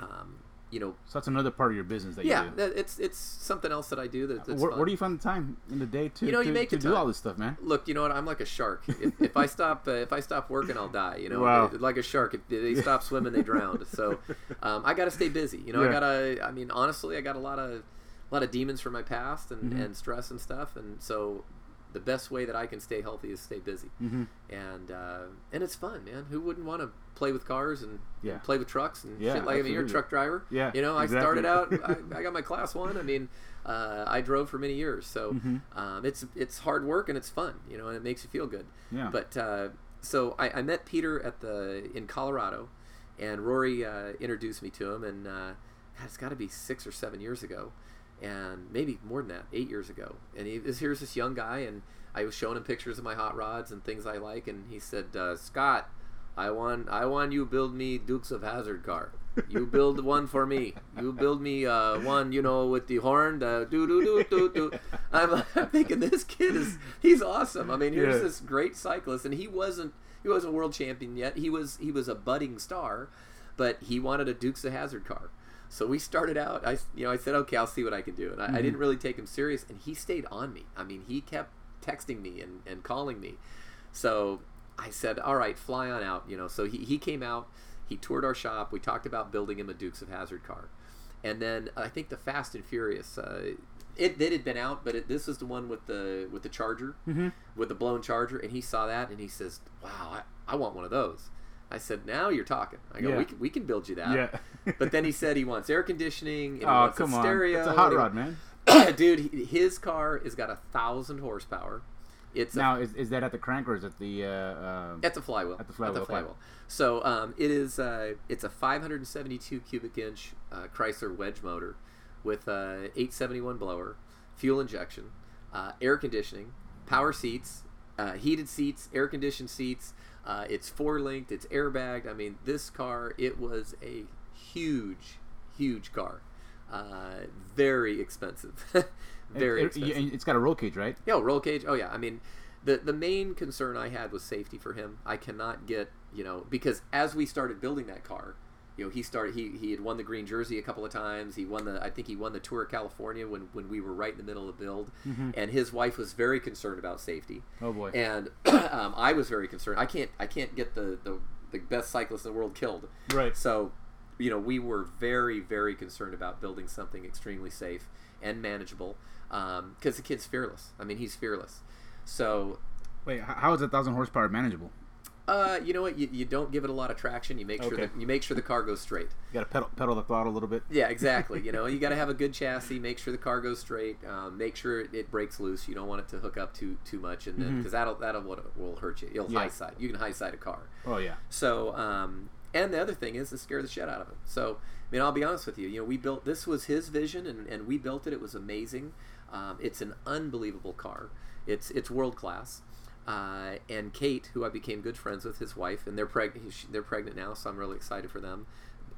um, you know, So that's another part of your business that yeah, you do. it's it's something else that I do. That, that's Where, where do you find the time in the day to You know, you make to do all this stuff, man? Look, you know what? I'm like a shark. If, if I stop, uh, if I stop working, I'll die. You know, Wow. like a shark. If they stop swimming, they drown. So, um, I got to stay busy. You know, Yeah. I gotta. I mean, honestly, I got a lot of, a lot of demons from my past and, Mhm. and stress and stuff. And so, the best way that I can stay healthy is stay busy. Mm-hmm. And uh, and it's fun, man. Who wouldn't want to play with cars and, Yeah. and play with trucks and Yeah, shit? Like I mean, you're a truck driver. Yeah, You know, I started out. I, I got my class one. I mean, uh, I drove for many years, so Mhm. um, it's it's hard work and it's fun, you know, and it makes you feel good. Yeah. But uh, so I, I met Peter at the in Colorado, and Rory uh, introduced me to him, and uh, God, it's got to be six or seven years ago, and maybe more than that, eight years ago. And he here's this young guy, and I was showing him pictures of my hot rods and things I like, and he said, uh, Scott. I want I want you build me Dukes of Hazzard car. You build one for me. You build me uh, one, you know, with the horn, the do do do do do. I'm, I'm thinking this kid is he's awesome. I mean, here's Yeah. this great cyclist, and he wasn't he wasn't world champion yet. He was he was a budding star, but he wanted a Dukes of Hazzard car. So we started out. I you know I said okay, I'll see what I can do, and I, I didn't really take him serious, and he stayed on me. I mean, he kept texting me and, and calling me. So I said, all right, fly on out. You know, so he, he came out, he toured our shop. We talked about building him a Dukes of Hazzard car, and then I think the Fast and Furious. Uh, it, it had been out, but it, this is the one with the with the Charger, Mhm. with the blown Charger, and he saw that and he says, "Wow, I, I want one of those." I said, "Now you're talking." I go, Yeah. "We can, we can build you that." Yeah. but then he said he wants air conditioning and oh, come a on. stereo. It's a hot rod, man. dude. His car has got a thousand horsepower. It's a Now, is, is that at the crank or is it the? Uh, uh, At the flywheel. At the flywheel, okay. So um, it is. Uh, it's a 572 cubic inch uh, Chrysler wedge motor with a 871 blower, fuel injection, uh, air conditioning, power seats, uh, heated seats, air conditioned seats. Uh, it's four linked. It's airbagged. I mean, this car. It was a huge, huge car. Uh, very expensive. very it, it, expensive. it's got a roll cage, right? Yeah, roll cage. Oh yeah, I mean, the the main concern I had was safety for him. I cannot get you know because as we started building that car, you know he started he, he had won the green jersey a couple of times. He won the I think he won the Tour of California when when we were right in the middle of the build, and his wife was very concerned about safety. Oh boy. And um, I was very concerned. I can't I can't get the the, the best cyclist in the world killed. Right. So, you know, we were very, very concerned about building something extremely safe and manageable because the kid's fearless. I mean, he's fearless. So, Wait, how is a thousand horsepower manageable? Uh, you know what? You, you don't give it a lot of traction. You make sure Okay. that you make sure the car goes straight. You got to pedal pedal the throttle a little bit. Yeah, exactly. you know, you got to have a good chassis. Make sure the car goes straight. Um, make sure it, it breaks loose. You don't want it to hook up too too much, and then because that'll that'll what will hurt you. You'll Mm-hmm. Yeah. high side. You can high side a car. Oh yeah. So, um, and the other thing is to scare the shit out of him. So, I mean, I'll be honest with you. You know, we built this was his vision, and, and we built it. It was amazing. Um, it's an unbelievable car. It's it's world class. Uh, and Kate, who I became good friends with, his wife, and they're pregnant. They're pregnant now, so I'm really excited for them.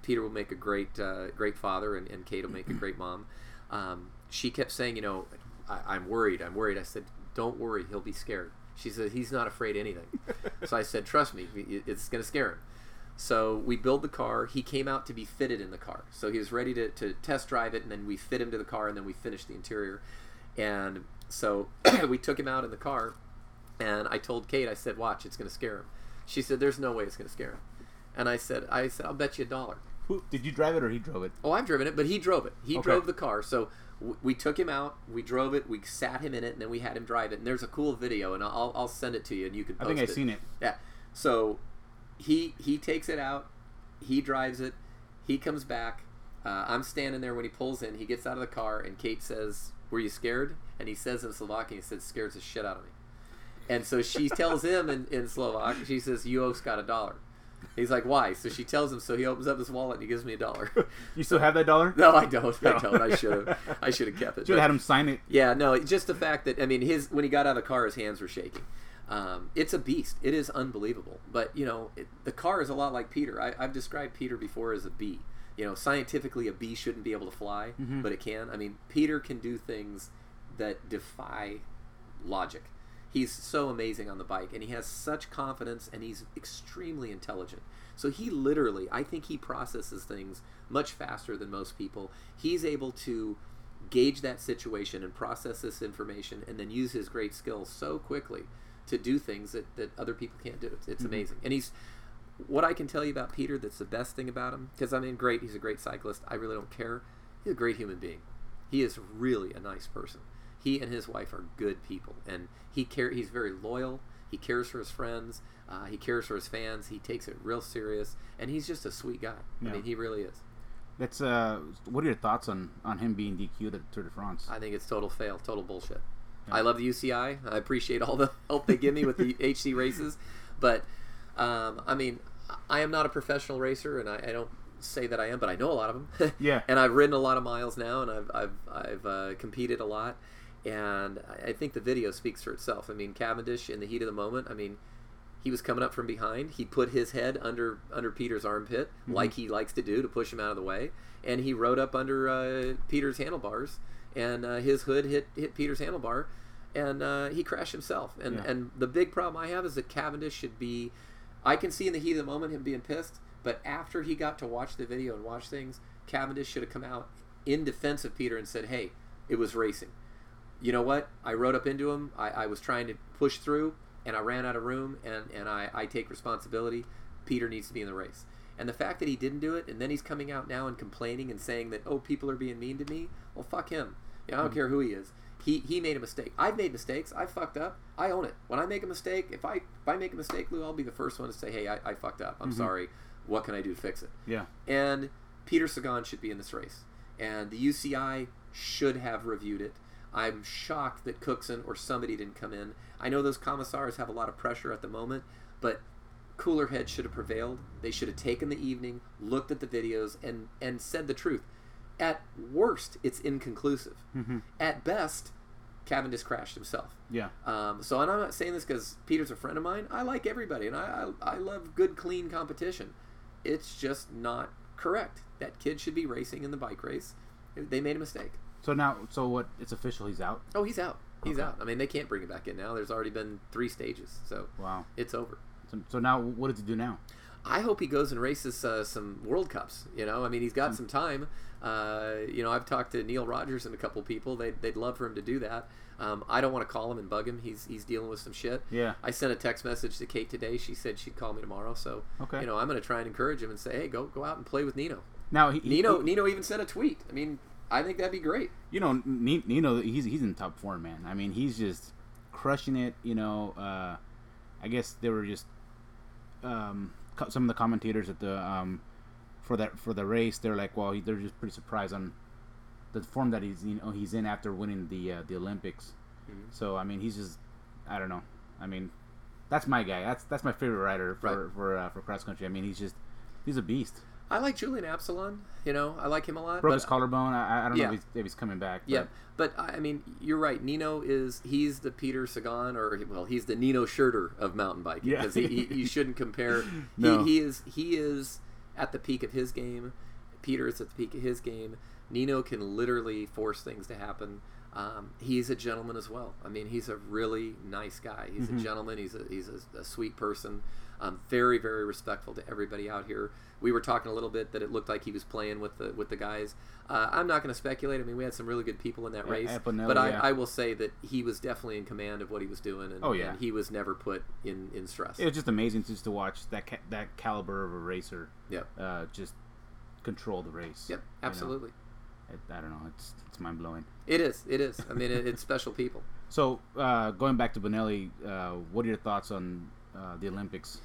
Peter will make a great uh, great father, and, and Kate will make a great mom. Um, she kept saying, you know, I, I'm worried. I'm worried. I said, don't worry. He'll be scared. She said he's not afraid of anything. so I said, trust me, it's going to scare him. So we build the car. He came out to be fitted in the car. So he was ready to, to test drive it, and then we fit him to the car, and then we finished the interior. And so we took him out in the car, And I told Kate, I said, "Watch, it's going to scare him." She said, "There's no way it's going to scare him." And I said, "I said I'll bet you a dollar." Who, did you drive it or he drove it? Oh, I've driven it, but he drove it. He Okay. drove the car. So w- we took him out, we drove it, we sat him in it, and then we had him drive it. And there's a cool video, and I'll, I'll send it to you, and you can. I think I've it. seen it. Yeah. So he he takes it out, he drives it, he comes back. Uh, I'm standing there when he pulls in. He gets out of the car, and Kate says, "Were you scared?" And he says in Slovakian, he said, "Scares the shit out of me." And so she tells him in, in Slovak, she says, "You owe Scott a dollar." He's like, "Why?" So she tells him. So he opens up his wallet and he gives me a dollar. You still have that dollar? no, I don't. I don't. I should have. I should have kept it. Should have had him sign it. yeah, no, just the fact that I mean, his when he got out of the car, his hands were shaking. Um, it's a beast. It is unbelievable. But you know, it, the car is a lot like Peter. I, I've described Peter before as a bee. You know, scientifically, a bee shouldn't be able to fly, Mhm. but it can. I mean, Peter can do things that defy logic. He's so amazing on the bike, and he has such confidence, and he's extremely intelligent. So he literally, I think he processes things much faster than most people. He's able to gauge that situation and process this information, and then use his great skills so quickly to do things that, that other people can't do. It's, it's mm-hmm. amazing, and he's what I can tell you about Peter. That's the best thing about him, because I mean, great. He's a great cyclist. I really don't care. He's a great human being. He is really a nice person. He and his wife are good people, and he care. He's very loyal. He cares for his friends. Uh, he cares for his fans. He takes it real serious, and he's just a sweet guy. Yeah. I mean, he really is. That's uh. What are your thoughts on on him being DQ'd at Tour de France? I think it's total fail, total bullshit. Yeah. I love the UCI. I appreciate all the help they give me with the HC races, but um, I mean, I am not a professional racer, and I, I don't say that I am, but I know a lot of them. Yeah. and I've ridden a lot of miles now, and I've I've I've uh, competed a lot, and I- think the video speaks for itself. I mean, Cavendish in the heat of the moment. I mean. He was coming up from behind. He put his head under under Peter's armpit, like he likes to do, to push him out of the way. And he rode up under uh, Peter's handlebars, and uh, his hood hit hit Peter's handlebar, and uh, he crashed himself. And Yeah. and the big problem I have is that Cavendish should be. I can see in the heat of the moment him being pissed, but after he got to watch the video and watch things, Cavendish should have come out in defense of Peter and said, "Hey, it was racing. You know what? I rode up into him. I, I was trying to push through, and I ran out of room, and and I, I take responsibility. Peter needs to be in the race." And the fact that he didn't do it, and then he's coming out now and complaining and saying that, "Oh, people are being mean to me." Well, fuck him. You know, I don't mm-hmm. care who he is. He, he made a mistake. I've made mistakes. I fucked up. I own it. When I make a mistake, if I if I make a mistake, Lou, I'll be the first one to say, "Hey, I, I fucked up. I'm mm-hmm. sorry. What can I do to fix it?" Yeah. And Peter Sagan should be in this race. And the UCI should have reviewed it. I'm shocked that Cookson or somebody didn't come in. I know those commissars have a lot of pressure at the moment, but cooler heads should have prevailed. They should have taken the evening, looked at the videos, and, and said the truth. At worst, it's inconclusive. At best, Cavendish crashed himself. Yeah. Um, so, and I'm not saying this because Peter's a friend of mine. I like everybody, and I, I, I love good, clean competition. It's just not correct. That kid should be racing in the bike race. They made a mistake. So now, so what? It's official. He's out. Oh, he's out. He's Okay. out. I mean, they can't bring him back in now. There's already been three stages, so Wow. it's over. So, so now, what does he do now? I hope he goes and races uh, some World Cups. You know, I mean, he's got some time. Uh, you know, I've talked to Neil Rogers and a couple people. They'd, they'd love for him to do that. Um, I don't want to call him and bug him. He's he's dealing with some shit. Yeah. I sent a text message to Kate today. She said she'd call me tomorrow. So Okay. you know, I'm going to try and encourage him and say, hey, go go out and play with Nino. Now, he, he- Nino he- Nino even sent a tweet. I mean, I think that'd be great. you know, Ni- Nino, he's he's in top form, man. I mean, he's just crushing it. You know, uh, I guess they were just um, some of the commentators at the um, for that for the race. They're like, well, they're just pretty surprised on the form that he's you know he's in after winning the uh, the Olympics. Mhm. So I mean, he's just I don't know. I mean, that's my guy. That's that's my favorite rider for Right. for uh, for cross country. I mean, he's just he's a beast. I like Julien Absalon. You know, I like him a lot. Broke but- his collarbone. I, I don't Yeah. know if he's, if he's coming back. Yeah, but I mean, you're right. Nino is he's the Peter Sagan, or well, he's the Nino Schurter of mountain biking Yeah. because he, he, you shouldn't compare. No. He, he is he is at the peak of his game. Peter is at the peak of his game. Nino can literally force things to happen. Um, he's a gentleman as well. I mean, he's a really nice guy. He's Mm-hmm. a gentleman. He's a he's a, a sweet person. Um, very very respectful to everybody out here. We were talking a little bit that it looked like he was playing with the with the guys. Uh, I'm not going to speculate. I mean, we had some really good people in that Yeah, race, but I, yeah. I will say that he was definitely in command of what he was doing, and, Oh, yeah. and he was never put in in stress. It was just amazing to just to watch that ca- that caliber of a racer Yep. uh, just control the race. Yep. you know? Absolutely. It, I don't know. It's it's mind blowing. It is. It is. I mean, it, it's special people. So uh, going back to Bonelli, uh, what are your thoughts on uh, the Olympics?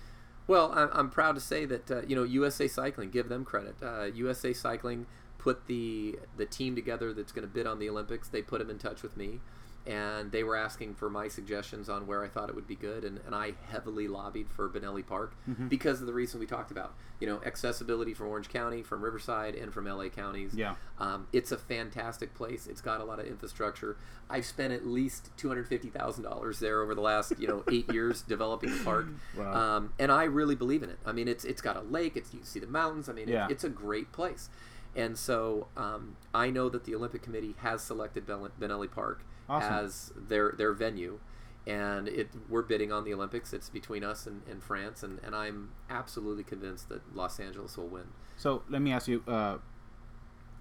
Well, I'm, proud to say that uh, you know USA Cycling, give them credit. Uh, USA Cycling put the the team together that's going to bid on the Olympics. They put them in touch with me, and they were asking for my suggestions on where I thought it would be good, and, and I heavily lobbied for Bonelli Park Mm-hmm. because of the reason we talked about. You know, accessibility from Orange County, from Riverside, and from LA counties. Yeah. Um, it's a fantastic place. It's got a lot of infrastructure. I've spent at least two hundred fifty thousand dollars there over the last you know eight years developing the park, Wow. um, and I really believe in it. I mean, it's it's got a lake. It's you see the mountains. I mean, Yeah. it, it's a great place. And so um, I know that the Olympic Committee has selected Bonelli Park Awesome. as their their venue, and it we're bidding on the Olympics. It's between us and, and France, and, and I'm absolutely convinced that Los Angeles will win. So let me ask you: uh,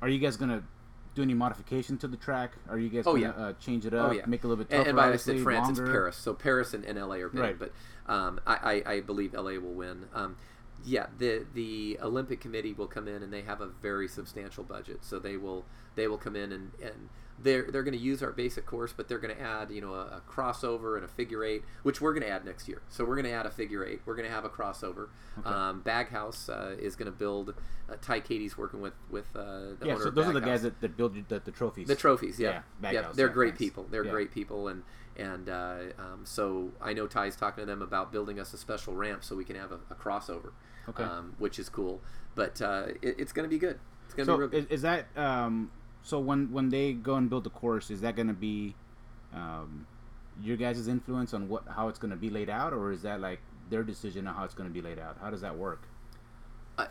Are you guys gonna do any modification to the track? Are you guys Oh, gonna yeah. uh, change it up, Oh yeah, make it a little bit And- tougher? And, by I said France, longer? it's Paris. So Paris and, and LA are big, Right. but um, I, I, I believe LA will win. Um, yeah, the the Olympic Committee will come in and they have a very substantial budget, so they will they will come in and, and they're they're going to use our basic course, but they're going to add you know a, a crossover and a figure eight, which we're going to add next year. So we're going to add a figure eight. We're going to have a crossover. Um, Baghouse uh, is going to build. Uh, Ty Kady's working with with uh, the Yeah, owner so those are the guys that, that build the, the trophies. The trophies, yeah, Yeah, yeah, Baghouse, they're yeah, great thanks. people. They're great people, and and uh, um, so I know Ty's talking to them about building us a special ramp so we can have a, a crossover, Okay. um, which is cool. But uh, it, it's going to be good. It's going to So be real good. is, is that um, so when when they go and build the course, is that going to be um, your guys' influence on what how it's going to be laid out, or is that like their decision on how it's going to be laid out? How does that work?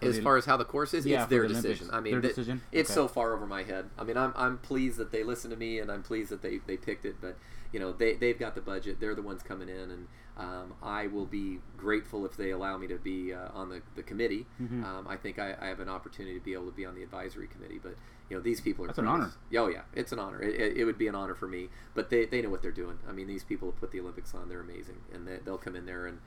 As far as how the course is, Yeah, it's their the Olympics. decision. I mean, Their th- decision? it's Okay. so far over my head. I mean, I'm, I'm pleased that they listened to me, and I'm pleased that they, they picked it. But you know, they they've got the budget. They're the ones coming in, and um, I will be grateful if they allow me to be uh, on the, the committee. Mm-hmm. Um, I think I, I have an opportunity to be able to be on the advisory committee. But you know, these people are That's an honor. Oh yeah, it's an honor. It, it, it would be an honor for me. But they, they know what they're doing. I mean, these people who put the Olympics on, they're amazing, and they, they'll come in there and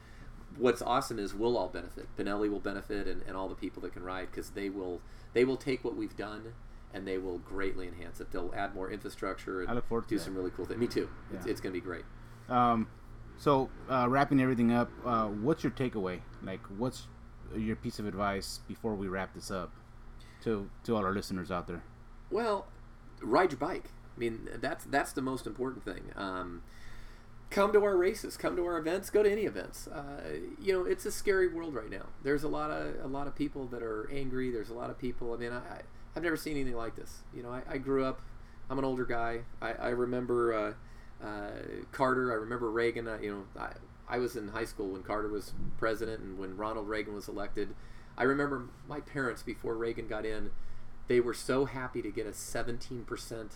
what's awesome is we'll all benefit. Bonelli will benefit, and, and all the people that can ride because they will they will take what we've done and they will greatly enhance it. They'll add more infrastructure and I look forward to do some really cool things. Me too. It's, it's going to be great. Um, so uh, wrapping everything up, uh, what's your takeaway? Like, what's your piece of advice before we wrap this up to to all our listeners out there? Well, ride your bike. I mean, that's that's the most important thing. Um, come to our races, come to our events, go to any events. Uh, you know, it's a scary world right now. There's a lot of a lot of people that are angry. There's a lot of people. I mean, I, I I've never seen anything like this. You know, I, I grew up. I'm an older guy. I, I remember uh, uh, Carter. I remember Reagan. Uh, you know, I, I was in high school when Carter was president and when Ronald Reagan was elected. I remember my parents before Reagan got in. They were so happy to get a 17%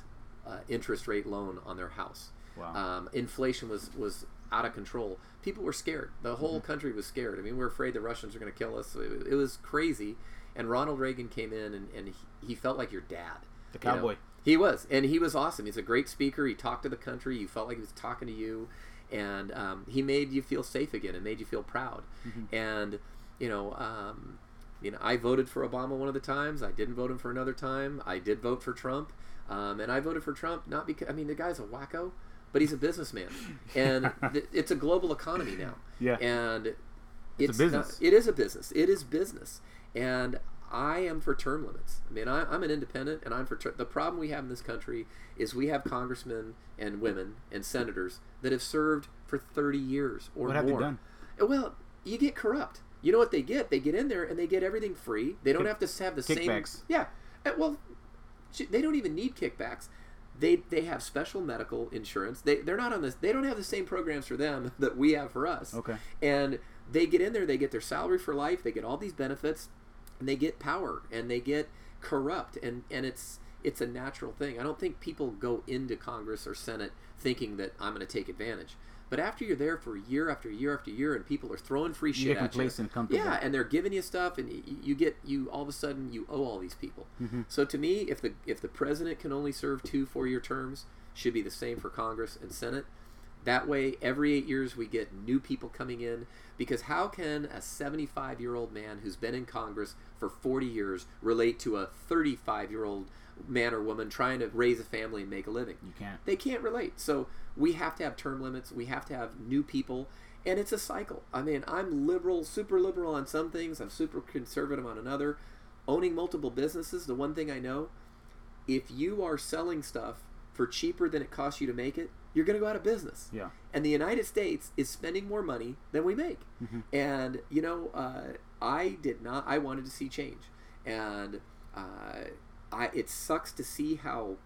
uh, interest rate loan on their house. Wow. Um, inflation was, was out of control. People were scared. The whole Mm-hmm. country was scared. I mean, we are afraid the Russians are going to kill us. It, it was crazy. And Ronald Reagan came in and, and he, he felt like your dad. The you know. cowboy. He was, and he was awesome. He's a great speaker. He talked to the country. You felt like he was talking to you, and um, he made you feel safe again and made you feel proud. And you know, um, you know, I voted for Obama one of the times. I didn't vote him for another time. I did vote for Trump, um, and I voted for Trump not because I mean the guy's a wacko, but he's a businessman, and th- it's a global economy now. Yeah. and It's a business. Not, it is a business. It is business, and I am for term limits. I mean, I, I'm an independent, and I'm for ter- the problem we have in this country is we have congressmen and women and senators that have served for 30 years or What have they more. done? Well, you get corrupt. You know what they get? They get in there and they get everything free. They don't Kick- have to have the kickbacks. same. Yeah. Uh, Well, they don't even need kickbacks. They they have special medical insurance. They they're not on this. They don't have the same programs for them that we have for us. Okay. And they get in there. They get their salary for life. They get all these benefits, and they get power and they get corrupt. And and it's it's a natural thing. I don't think people go into Congress or Senate thinking that I'm going to take advantage. But after you're there for year after year after year, and people are throwing free shit get at you, complacent, comfortable. yeah, and they're giving you stuff, and y- you get you all of a sudden you owe all these people. Mm-hmm. So to me, if the if the president can only serve two four year terms, should be the same for Congress and Senate. That way, every eight years we get new people coming in. Because how can a 75 year old man who's been in Congress for 40 years relate to a 35 year old man or woman trying to raise a family and make a living? You can't. They can't relate. So we have to have term limits. We have to have new people. And it's a cycle. I mean, I'm liberal, super liberal on some things. I'm super conservative on another. Owning multiple businesses, the one thing I know, if you are selling stuff for cheaper than it costs you to make it, you're going to go out of business. Yeah. And the United States is spending more money than we make. And, you know, uh, I did not, I wanted to see change. And uh, I, it sucks to see how,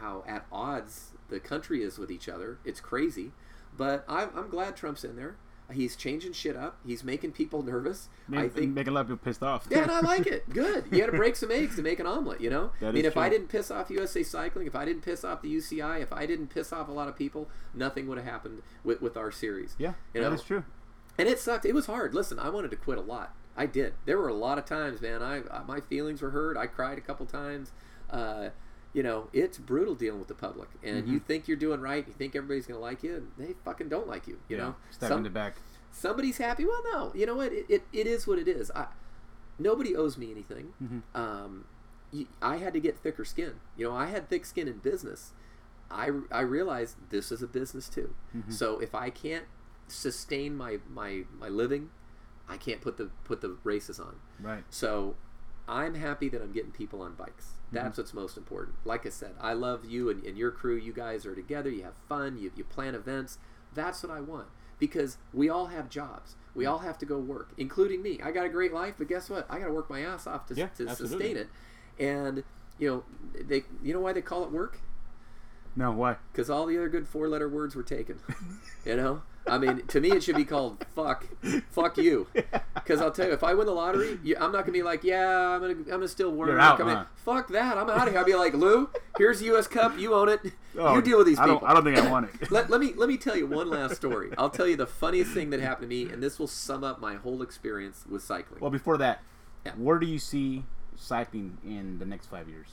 how at odds the country is with each other. It's crazy. But I'm, I'm glad Trump's in there. He's changing shit up. He's making people nervous. Make, I think make a lot of people pissed off. yeah, and I like it. Good. You got to break some eggs to make an omelet. You know. That I mean, if I didn't piss off USA Cycling, if I didn't piss off the UCI, if I didn't piss off a lot of people, nothing would have happened with, with our series. yeah, You know? is true. And it sucked. It was hard. Listen, I wanted to quit a lot. I did. There were a lot of times, man. I uh, my feelings were hurt. I cried a couple times. Uh, you know, it's brutal dealing with the public. And Mm-hmm. you think you're doing right. You think everybody's gonna like you, and they fucking don't like you. You yeah. know, stab Some- in the back. somebody's happy. Well, no, you know what? It, it, it is what it is. I, nobody owes me anything. Um, y- I had to get thicker skin. You know, I had thick skin in business. I, I realized this is a business too. So if I can't sustain my, my, my living, I can't put the put the races on. Right. So I'm happy that I'm getting people on bikes. Mm-hmm. That's what's most important. Like I said, I love you and, and your crew. You guys are together. You have fun. You, you plan events. That's what I want because we all have jobs. We all have to go work, including me. I got a great life, but guess what? I got to work my ass off to, Yeah, to absolutely. sustain it. And you know, they you know why they call it work? No, why? Because all the other good four-letter words were taken. you know, I mean, to me, it should be called "fuck," "fuck you." Because I'll tell you, if I win the lottery, you, I'm not gonna be like, "Yeah, I'm gonna, I'm gonna still work." You're out, I mean, huh? fuck that. I'm out of here. I'll be like, "Lou, here's the U.S. Cup. You own it. Oh, you deal with these I people." don't. I don't think I want it. let, let me let me tell you one last story. I'll tell you the funniest thing that happened to me, and this will sum up my whole experience with cycling. well, before that, Yeah. where do you see cycling in the next five years?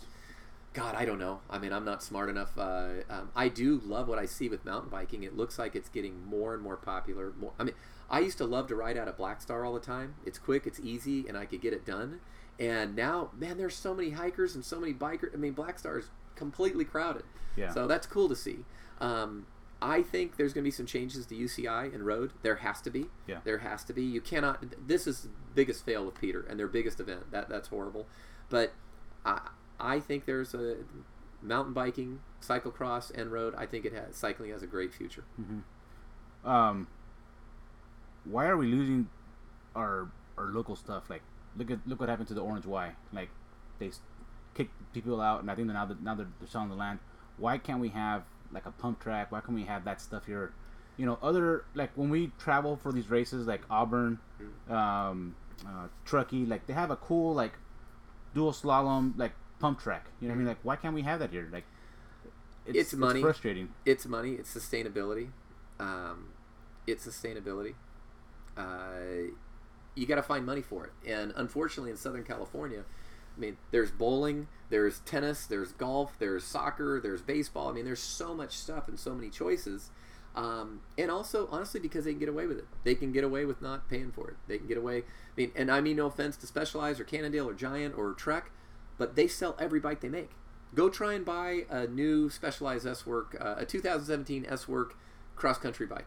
God, I don't know. I mean, I'm not smart enough. Uh, um, I do love what I see with mountain biking. It looks like it's getting more and more popular. More, I mean, I used to love to ride out at Black Star all the time. It's quick, it's easy, and I could get it done. And now, man, there's so many hikers and so many bikers. I mean, Black Star is completely crowded. Yeah. So that's cool to see. Um, I think there's going to be some changes to UCI and road. There has to be. Yeah. There has to be. You cannot. This is the biggest fail with Peter and their biggest event. That that's horrible. But I I think there's a mountain biking, cyclocross, and road. I think it has cycling has a great future. Um, why are we losing our our local stuff? Like, look at look what happened to the Orange Y. Like, they kicked people out, and I think now that now they're, they're selling the land. Why can't we have like a pump track? Why can't we have that stuff here? You know, other like when we travel for these races, like Auburn, um, uh, Truckee, like they have a cool like dual slalom like pump track. You know what I mean? Like, why can't we have that here? Like, It's money. frustrating. It's money. It's sustainability. Um, it's sustainability. Uh, you got to find money for it, and unfortunately, in Southern California, I mean, there's bowling, there's tennis, there's golf, there's soccer, there's baseball. I mean, there's so much stuff and so many choices. Um, and also, honestly, because they can get away with it, they can get away with not paying for it. They can get away. I mean, and I mean no offense to Specialized or Cannondale or Giant or Trek, but they sell every bike they make. Go try and buy a new Specialized S Work, uh, a 2017 S Work cross country bike.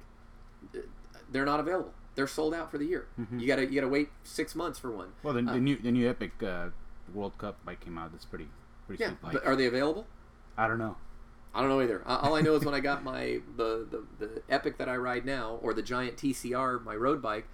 They're not available. They're sold out for the year. You gotta you gotta wait six months for one. Well, the, Uh, the new the new Epic uh, World Cup bike came out. That's pretty pretty Yeah, sweet bike. but are they available? I don't know. I don't know either. All I know is when I got my the, the, the Epic that I ride now, or the Giant TCR, my road bike,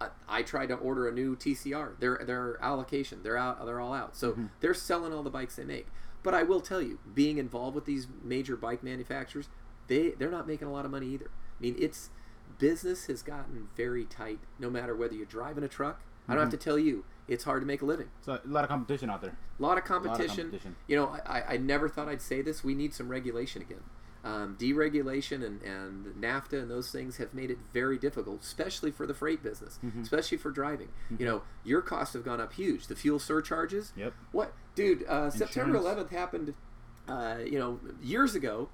I, I tried to order a new TCR. Their their allocation, they're out. They're all out. So mm-hmm. they're selling all the bikes they make. But I will tell you, being involved with these major bike manufacturers, they they're not making a lot of money either. I mean, it's business has gotten very tight. No matter whether you're driving a truck I don't have mm-hmm. to tell you it's hard to make a living. So a lot of competition out there. A lot of competition. competition. You know, I, I never thought I'd say this. We need some regulation again. Um, deregulation and, and NAFTA and those things have made it very difficult, especially for the freight business, Mm-hmm. especially for driving. You know, your costs have gone up huge. The fuel surcharges. Yep. What, dude? Uh, September 11th happened. Uh, you know, years ago.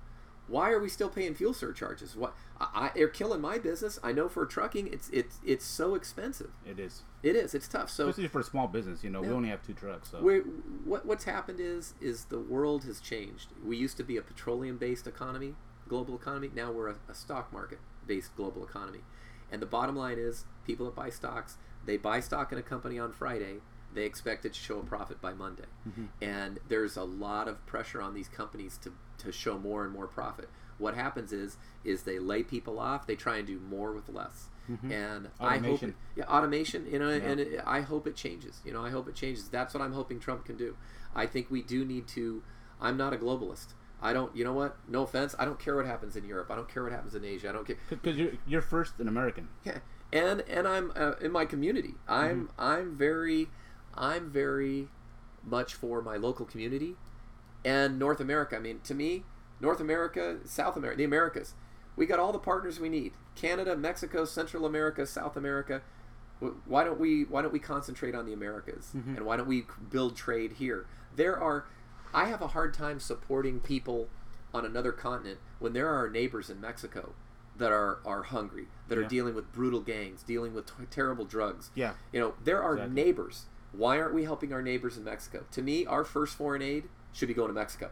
Why are we still paying fuel surcharges? What? I, I, they're killing my business. I know for trucking, it's it's it's so expensive. It is. It is. It's tough. So Especially for a small business, you know, we only have two trucks, so what what's happened is is the world has changed. We used to be a petroleum based economy, global economy. Now we're a, a stock market based global economy. And the bottom line is, people that buy stocks, they buy stock in a company on Friday. They expect it to show a profit by Monday, mm-hmm. and there's a lot of pressure on these companies to, to show more and more profit. What happens is is they lay people off. They try and do more with less, mm-hmm. and I hope Automation. it, yeah, automation. You know, and it, I hope it changes. You know, I hope it changes. That's what I'm hoping Trump can do. I think we do need to. I'm not a globalist. I don't. You know what? No offense. I don't care what happens in Europe. I don't care what happens in Asia. I don't care. because you're you're first an American. Yeah, and and I'm uh, in my community. I'm mm-hmm. I'm very, I'm very much for my local community, and North America. I mean, to me, North America, South America, the Americas, we got all the partners we need. Canada, Mexico, Central America, South America. Why don't we Why don't we concentrate on the Americas, mm-hmm. and why don't we build trade here? There are, I have a hard time supporting people on another continent when there are neighbors in Mexico that are, are hungry, that are dealing with brutal gangs, dealing with t- terrible drugs. Yeah. You know, there are Exactly. neighbors. Why aren't we helping our neighbors in Mexico? To me, our first foreign aid should be going to Mexico,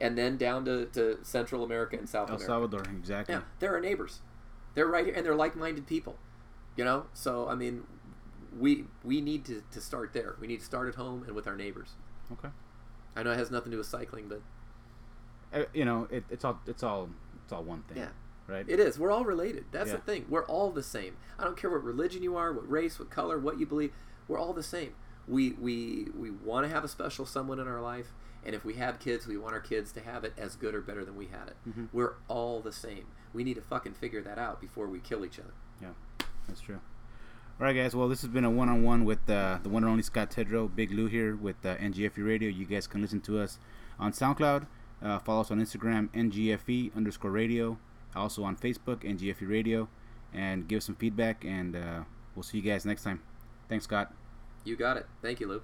and then down to, to Central America and South El America. Salvador, exactly. Yeah, they're our neighbors. They're right here, and they're like-minded people. You know, so I mean, we we need to, to start there. We need to start at home and with our neighbors. Okay. I know it has nothing to do with cycling, but Uh, you know, it, it's all it's all it's all one thing. Yeah. Right. it is. We're all related. That's Yeah. the thing. We're all the same. I don't care what religion you are, what race, what color, what you believe. We're all the same. We we we want to have a special someone in our life, and if we have kids, we want our kids to have it as good or better than we had it. Mm-hmm. We're all the same. We need to fucking figure that out before we kill each other. Yeah, that's true. All right, guys. Well, this has been a one-on-one with uh, the one and only Scott Tedrow, Big Lou here with uh, NGFE Radio. You guys can listen to us on SoundCloud. Uh, follow us on Instagram, NGFE underscore radio. Also on Facebook, NGFE Radio. And give us some feedback, and uh, we'll see you guys next time. Thanks, Scott. You got it. Thank you, Lou.